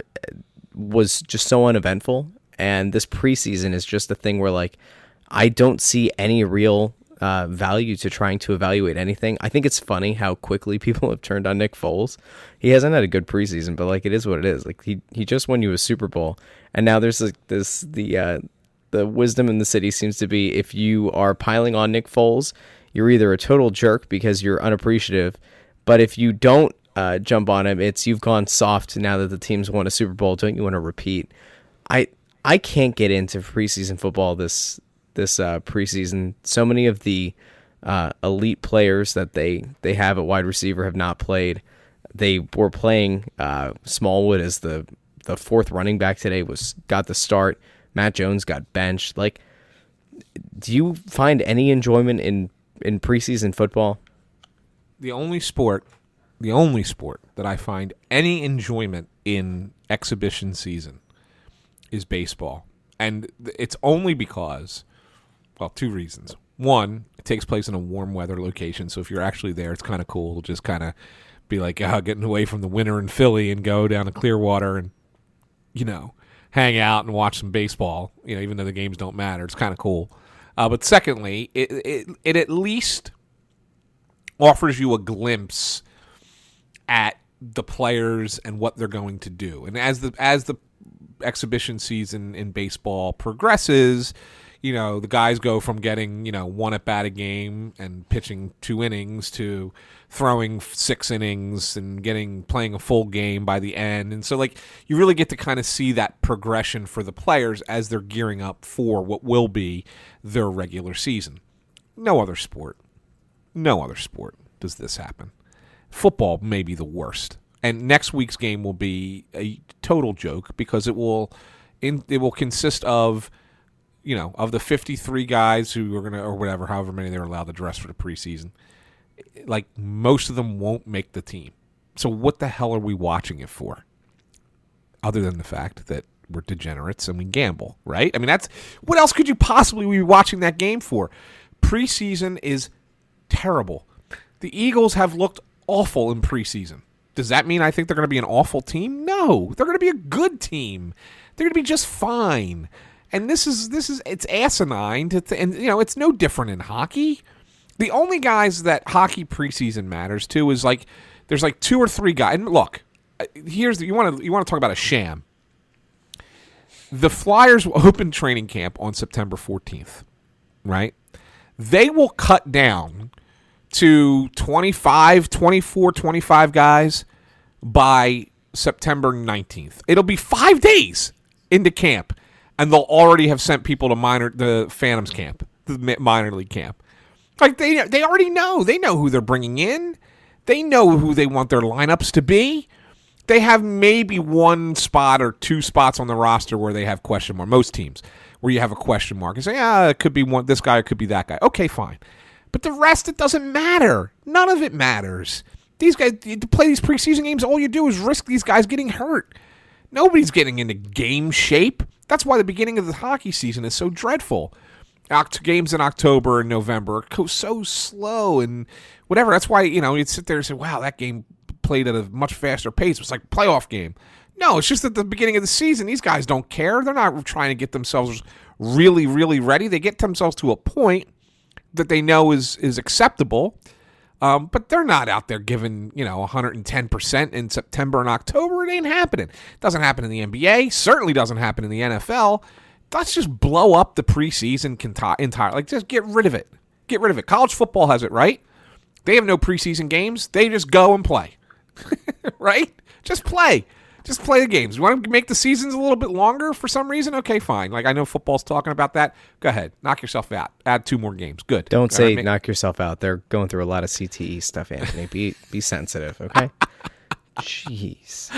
was just so uneventful. And this preseason is just a thing where, like, I don't see any real uh, value to trying to evaluate anything. I think it's funny how quickly people have turned on Nick Foles. He hasn't had a good preseason, but like it is what it is. Like he he just won you a Super Bowl, and now there's like this the uh, the wisdom in the city seems to be if you are piling on Nick Foles, you're either a total jerk because you're unappreciative, but if you don't uh, jump on him, it's you've gone soft now that the team's won a Super Bowl. Don't you want to repeat? I I can't get into preseason football this this uh, preseason. So many of the uh, elite players that they they have at wide receiver have not played. They were playing uh, Smallwood as the the fourth running back today was got the start. Matt Jones got benched. Like, do you find any enjoyment in in preseason football? the only sport, the only sport that I find any enjoyment in exhibition season is baseball. And it's only because, well, two reasons. One, it takes place in a warm weather location, so if you're actually there, it's kind of cool just kind of be like, uh, getting away from the winter in Philly and go down to Clearwater and, you know, hang out and watch some baseball. You know, even though the games don't matter, it's kind of cool. Uh, but secondly, it, it it at least offers you a glimpse at the players and what they're going to do. And as the as the exhibition season in baseball progresses, you know, the guys go from getting, you know, one at bat a game and pitching two innings to throwing six innings and getting playing a full game by the end. And so like you really get to kind of see that progression for the players as they're gearing up for what will be their regular season. No other sport no other sport does this happen. Football may be the worst, and next week's game will be a total joke because it will, in, it will consist of, you know, of the fifty-three guys who are gonna or whatever, however many they're allowed to dress for the preseason. Like most of them won't make the team. So what the hell are we watching it for? Other than the fact that we're degenerates and we gamble, right? I mean, that's what else could you possibly be watching that game for? Preseason is terrible. The Eagles have looked awful in preseason. Does that mean I think they're going to be an awful team? No, they're going to be a good team. They're going to be just fine. And this is this is it's asinine to th- and you know it's no different in hockey. The only guys that hockey preseason matters to is like there's like two or three guys. And look, uh, here's the, you want to you want to talk about a sham. The Flyers will open training camp on September 14th, right? They will cut down to 25, 24, 25 guys by September 19th. It'll be 5 days into camp and they'll already have sent people to minor the Phantoms camp, the minor league camp. Like they they already know. They know who they're bringing in. They know who they want their lineups to be. They have maybe one spot or two spots on the roster where they have question mark. Most teams where you have a question mark and say, "Yeah, it could be one this guy, it could be that guy." Okay, fine. But the rest, it doesn't matter. None of it matters. These guys to play these preseason games, all you do is risk these guys getting hurt. Nobody's getting into game shape. That's why the beginning of the hockey season is so dreadful. Oct- games in October and November go so slow and whatever. That's why you know you'd sit there and say, "Wow, that game played at a much faster pace." It was like a playoff game. No, it's just at the beginning of the season. These guys don't care. They're not trying to get themselves really, really ready. They get themselves to a point that they know is is acceptable. Um, but they're not out there giving, you know, 110% in September and October. It ain't happening. It Doesn't happen in the NBA. Certainly doesn't happen in the NFL. Let's just blow up the preseason entire. Like, just get rid of it. Get rid of it. College football has it, right? They have no preseason games. They just go and play. right? Just play. Just play the games. You want to make the seasons a little bit longer for some reason? Okay, fine. Like I know football's talking about that. Go ahead, knock yourself out. Add two more games. Good. Don't say right, knock yourself out. They're going through a lot of CTE stuff, Anthony. Be be sensitive, okay? Jeez.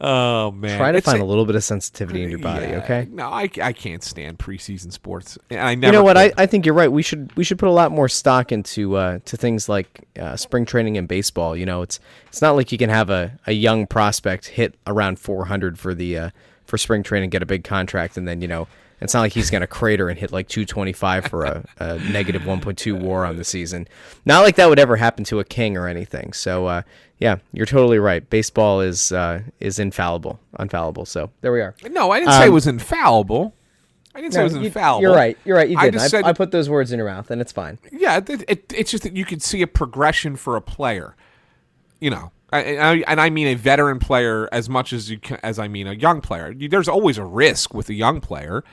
Oh man. Try to it's find a, a, little bit of sensitivity in your body, yeah, okay? No, I, I can't stand preseason sports. I never. You know what? I, I think you're right. We should we should put a lot more stock into uh, to things like uh, spring training and baseball. You know, it's it's not like you can have a, a young prospect hit around 400 for the uh, for spring training, get a big contract, and then you know it's not like he's going to crater and hit like 225 for a, a negative 1.2 WAR on the season. Not like that would ever happen to a king or anything. So uh, yeah, you're totally right. Baseball is uh, is infallible, unfallible. So there we are. No, I didn't um, say it um, was infallible. I didn't no, say it was infallible. You're right. You're right. You did. I, I, said, I, put those words in your mouth, and it's fine. Yeah, it, it, it's just that you could see a progression for a player. You know, I, and I mean a veteran player as much as you can, as I mean a young player. There's always a risk with a young player.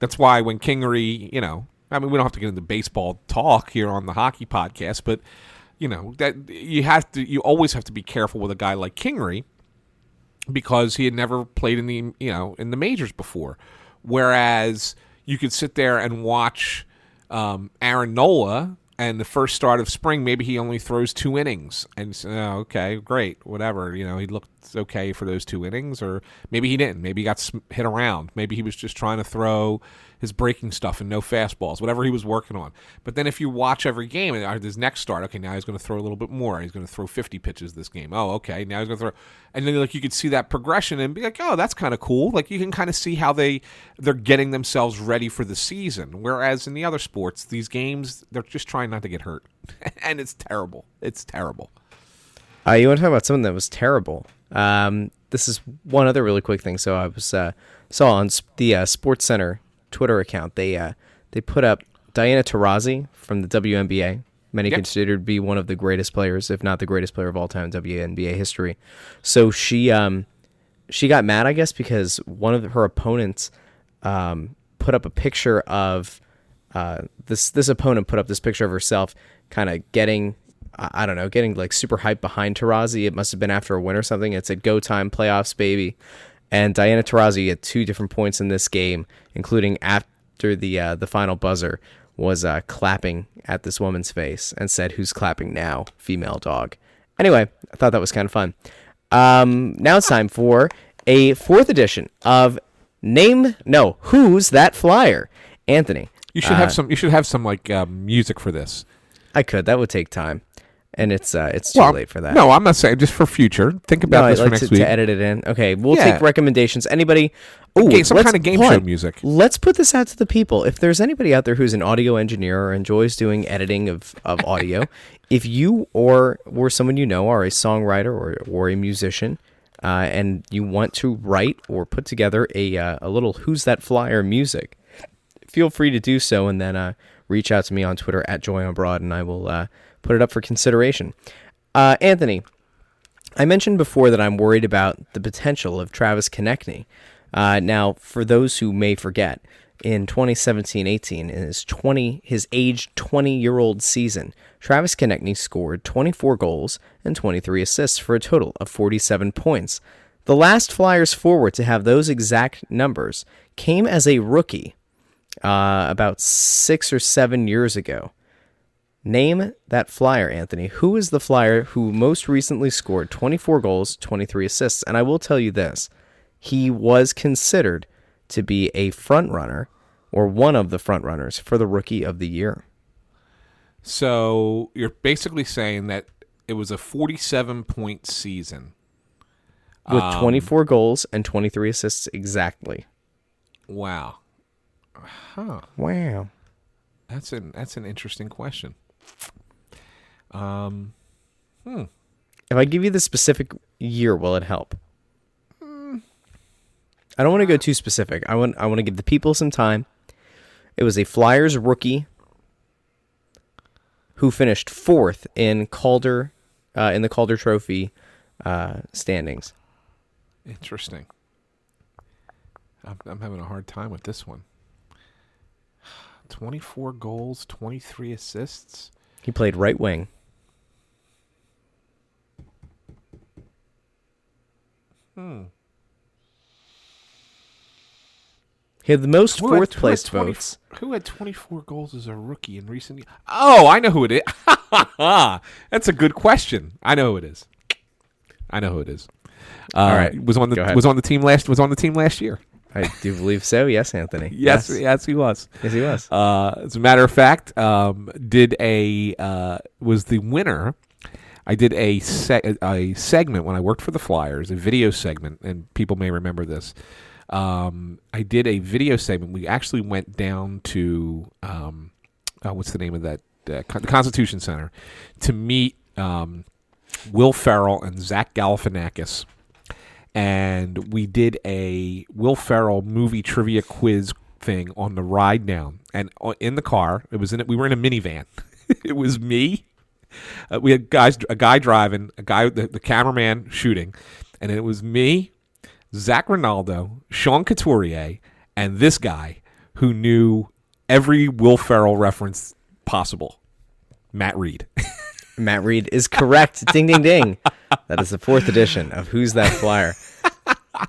That's why when Kingery, you know, I mean, we don't have to get into baseball talk here on the hockey podcast, but you know that you have to, you always have to be careful with a guy like Kingery because he had never played in the, you know, in the majors before. Whereas you could sit there and watch um, Aaron Nola and the first start of spring, maybe he only throws two innings, and oh, okay, great, whatever. You know, he looked okay for those two innings, or maybe he didn't. Maybe he got hit around. Maybe he was just trying to throw his breaking stuff and no fastballs, whatever he was working on. But then if you watch every game and uh, his next start, okay, now he's going to throw a little bit more. He's going to throw 50 pitches this game. Oh, okay, now he's going to throw, and then like you could see that progression and be like, oh, that's kind of cool. Like you can kind of see how they they're getting themselves ready for the season. Whereas in the other sports, these games they're just trying not to get hurt, and it's terrible. It's terrible. Uh, you want to talk about something that was terrible? Um, this is one other really quick thing. So I was uh, saw on the uh, Sports Center Twitter account, they uh, they put up Diana Taurasi from the WNBA, many yep. considered to be one of the greatest players, if not the greatest player of all time in WNBA history. So she um, she got mad, I guess, because one of her opponents um, put up a picture of uh, this this opponent put up this picture of herself, kind of getting. I don't know, getting like super hyped behind Taurasi. It must have been after a win or something. It said "Go time, playoffs, baby." And Diana Taurasi at two different points in this game, including after the uh, the final buzzer, was uh, clapping at this woman's face and said, "Who's clapping now? Female dog." Anyway, I thought that was kind of fun. Um, now it's time for a fourth edition of Name No Who's That Flyer? Anthony, you should uh, have some. You should have some like um, music for this. I could. That would take time and it's uh, it's too well, late for that. No, I'm not saying just for future. Think about no, this I'd for like next to, week. To edit it in. Okay, we'll yeah. take recommendations. Anybody? Oh, some kind of game show music. Let's put this out to the people. If there's anybody out there who's an audio engineer or enjoys doing editing of, of audio, if you or or someone you know are a songwriter or or a musician. Uh, and you want to write or put together a uh, a little "Who's That Flyer" music, feel free to do so, and then uh, reach out to me on Twitter at Joy and I will uh, put it up for consideration. Uh, Anthony, I mentioned before that I'm worried about the potential of Travis Konecny. Uh, now, for those who may forget, in 2017-18, in his 20 his age 20 year old season, Travis Konecny scored 24 goals and 23 assists for a total of 47 points. The last Flyers forward to have those exact numbers came as a rookie uh, about six or seven years ago. Name that flyer, Anthony. Who is the flyer who most recently scored 24 goals, 23 assists? And I will tell you this he was considered to be a front runner or one of the front runners for the rookie of the year. So you're basically saying that it was a 47 point season with um, 24 goals and 23 assists exactly. Wow. Huh. Wow. That's an that's an interesting question. If I give you the specific year, will it help? I don't want to go too specific. I want I want to give the people some time. It was a Flyers rookie who finished fourth in Calder uh, in the Calder Trophy uh, standings. Interesting. I'm, I'm having a hard time with this one. 24 goals, 23 assists. He played right wing. Hmm. He had the most Who fourth had, place 20 votes. Who had 24 goals as a rookie in recent years? Oh, I know who it is. That's a good question. I know who it is. I know who it is. Uh, All right, was on the was on the team last was on the team last year. I do believe so. Yes, Anthony. Yes, yes, he was. Yes, he was. Uh, as a matter of fact, um, did a uh, was the winner. I did a se- a segment when I worked for the Flyers, a video segment, and people may remember this. Um, I did a video segment. We actually went down to um, uh, what's the name of that? Uh, Con- the Constitution Center to meet um, Will Ferrell and Zach Galifianakis and we did a Will Ferrell movie trivia quiz thing on the ride down. And in the car, it was in it. we were in a minivan. it was me. Uh, we had guys, a guy driving, a guy, the, the cameraman shooting, and it was me, Zac Rinaldo, Sean Couturier, and this guy who knew every Will Ferrell reference possible, Matt Read. Matt Read is correct. ding, ding, ding. That is the fourth edition of Who's That Flyer.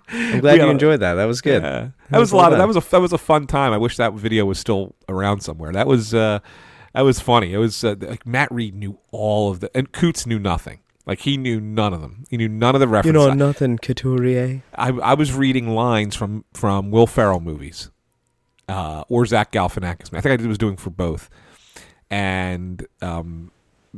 I'm glad We you enjoyed that. That was good. Yeah. That was a lot of that was a that was a fun time. I wish that video was still around somewhere. That was uh that was funny. It was uh, like Matt Read knew all of the and Coots knew nothing. Like he knew none of them. He knew none of the references. You know nothing, Couturier. I I was reading lines from from Will Ferrell movies, uh, or Zach Galifianakis. I think I was doing for both, and um,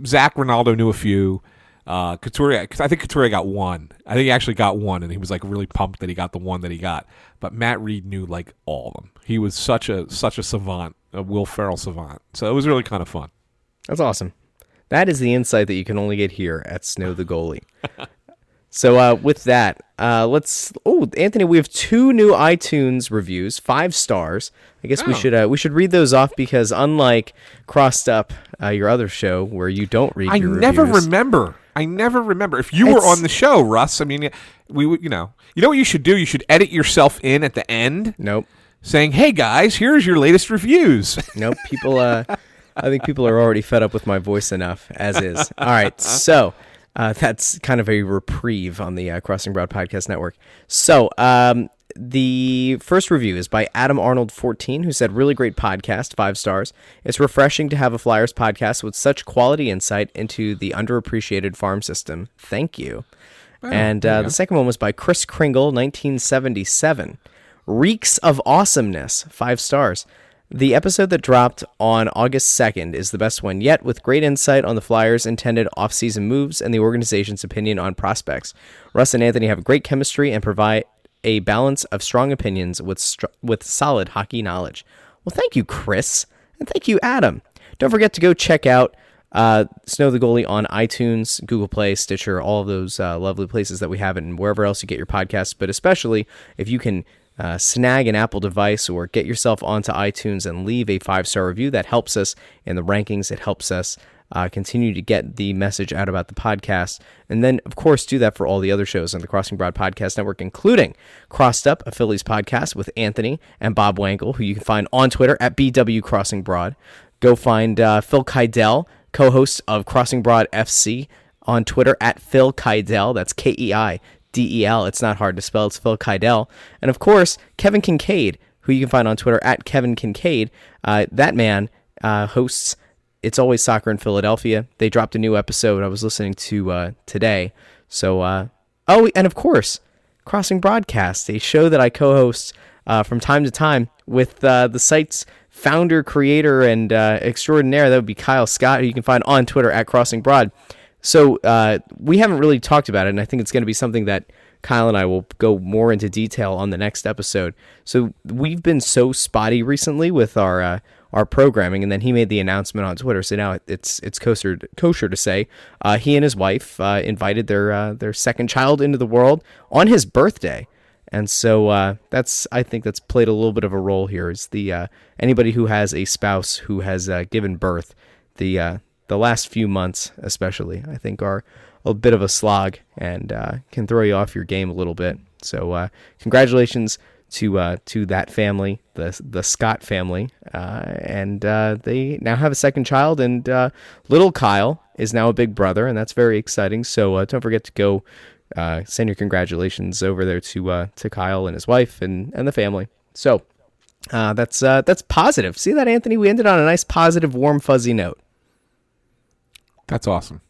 Zac Rinaldo knew a few. Uh, Couturier, 'cause I think Couturier got one. I think he actually got one, and he was like really pumped that he got the one that he got. But Matt Read knew like all of them. He was such a such a savant, a Will Ferrell savant. So it was really kind of fun. That's awesome. That is the insight that you can only get here at Snow the Goalie. so uh, with that, uh, let's. Oh, Anthony, we have two new iTunes reviews, five stars. I guess we Oh. should uh, we should read those off because unlike Crossed Up, uh, your other show where you don't read I never reviews, remember. I never remember. If you were on the show, Russ, I mean, we would, you know, you know what you should do? You should edit yourself in at the end, Nope. saying, "Hey guys, here's your latest reviews." Nope. People, uh, I think people are already fed up with my voice enough as is. All right. So uh, that's kind of a reprieve on the uh, Crossing Broad Podcast Network. So um, the first review is by Adam Arnold 14, who said, Really great podcast, five stars. It's refreshing to have a Flyers podcast with such quality insight into the underappreciated farm system. Thank you. and uh, the second one was by Chris Kringle, 1977. Reeks of awesomeness, five stars. The episode that dropped on August 2nd is the best one yet, with great insight on the Flyers' intended offseason moves and the organization's opinion on prospects. Russ and Anthony have great chemistry and provide a balance of strong opinions with str- with solid hockey knowledge. Well, thank you, Chris, and thank you, Adam. Don't forget to go check out uh, Snow the Goalie on iTunes, Google Play, Stitcher, all those uh, lovely places that we have and wherever else you get your podcasts. But especially if you can uh, snag an Apple device or get yourself onto iTunes and leave a five star review, that helps us in the rankings. It helps us uh, continue to get the message out about the podcast. And then, of course, do that for all the other shows on the Crossing Broad Podcast Network, including Crossed Up, a Phillies podcast with Anthony and Bob Wankel, who you can find on Twitter at BW Crossing Broad. Go find uh, Phil Keidel, co host of Crossing Broad FC, on Twitter at Phil Keidel. That's K E I D E L. It's not hard to spell, it's Phil Keidel. And of course, Kevin Kinkead, who you can find on Twitter at Kevin Kinkead. Uh, that man uh, hosts It's Always Soccer in Philadelphia. They dropped a new episode I was listening to uh, today. So, uh, oh, and of course, Crossing Broadcast, a show that I co host uh, from time to time with uh, the site's founder, creator, and uh, extraordinaire. That would be Kyle Scott, who you can find on Twitter at Crossing Broad. So uh, we haven't really talked about it, and I think it's going to be something that Kyle and I will go more into detail on the next episode. So we've been so spotty recently with our our programming. And then he made the announcement on Twitter. So now it's it's kosher kosher to say uh, he and his wife uh, invited their uh, their second child into the world on his birthday. And so uh, that's I think that's played a little bit of a role here. Is the uh, anybody who has a spouse who has uh, given birth, the the last few months especially, I think are a bit of a slog and can throw you off your game a little bit. So congratulations to uh, to that family, the the Scott family, uh, and uh, they now have a second child, and uh, little Kyle is now a big brother, and that's very exciting. So uh, don't forget to go uh, send your congratulations over there to uh, to Kyle and his wife and and the family. So uh, that's uh, that's positive. See that, Anthony? We ended on a nice, positive, warm, fuzzy note. That's awesome.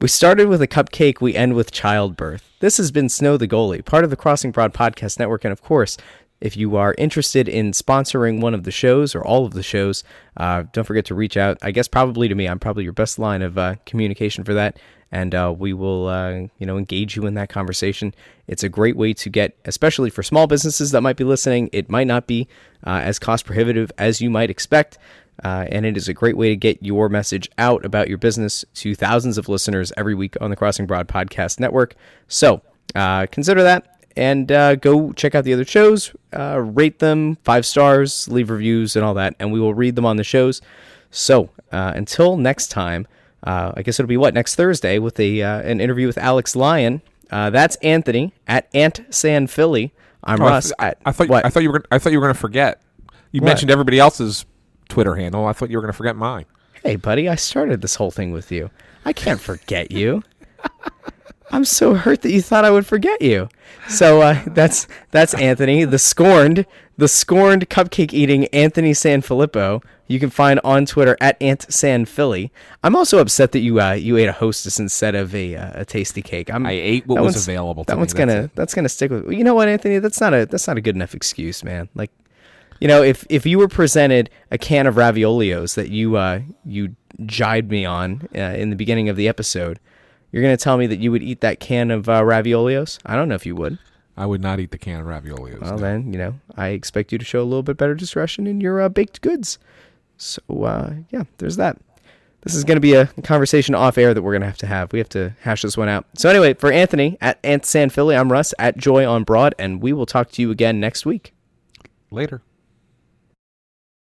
We started with a cupcake, we end with childbirth. This has been Snow the Goalie, part of the Crossing Broad Podcast Network. And of course, if you are interested in sponsoring one of the shows or all of the shows, uh, don't forget to reach out. I guess probably to me. I'm probably your best line of uh, communication for that. And uh, we will, uh, you know, engage you in that conversation. It's a great way to get, especially for small businesses that might be listening. It might not be uh, as cost prohibitive as you might expect, uh, and it is a great way to get your message out about your business to thousands of listeners every week on the Crossing Broad Podcast Network. So uh, consider that and uh, go check out the other shows, uh, rate them five stars, leave reviews, and all that, and we will read them on the shows. So uh, until next time, uh, I guess it'll be what next Thursday with a an interview with Alex Lyon. that's Anthony at Ant San Philly. I'm Oh, I Russ. th- at, I thought what? I thought you were gonna, I thought you were going to forget. You What? mentioned everybody else's Twitter handle. I thought you were going to forget mine. Hey, buddy, I started this whole thing with you. I can't forget you. I'm so hurt that you thought I would forget you. So uh, that's that's Anthony, the scorned, the scorned cupcake eating Anthony Sanfilippo. You can find on Twitter at AntSanPhilly. I'm also upset that you uh, you ate a Hostess instead of a uh, a Tastykake. I'm, I ate what was available to That me, one's that's gonna it. that's gonna stick with. You know what, Anthony? That's not a that's not a good enough excuse, man. Like you know, if if you were presented a can of raviolios that you uh you jibed me on uh, in the beginning of the episode, you're gonna tell me that you would eat that can of uh, raviolios? I don't know if you would. I would not eat the can of raviolis. Well, no. then you know I expect you to show a little bit better discretion in your uh, baked goods. So uh, yeah, there's that. This is going to be a conversation off air that we're going to have to have. We have to hash this one out. So anyway, for Anthony at Ant San Philly, I'm Russ at Joy on Broad, and we will talk to you again next week. Later.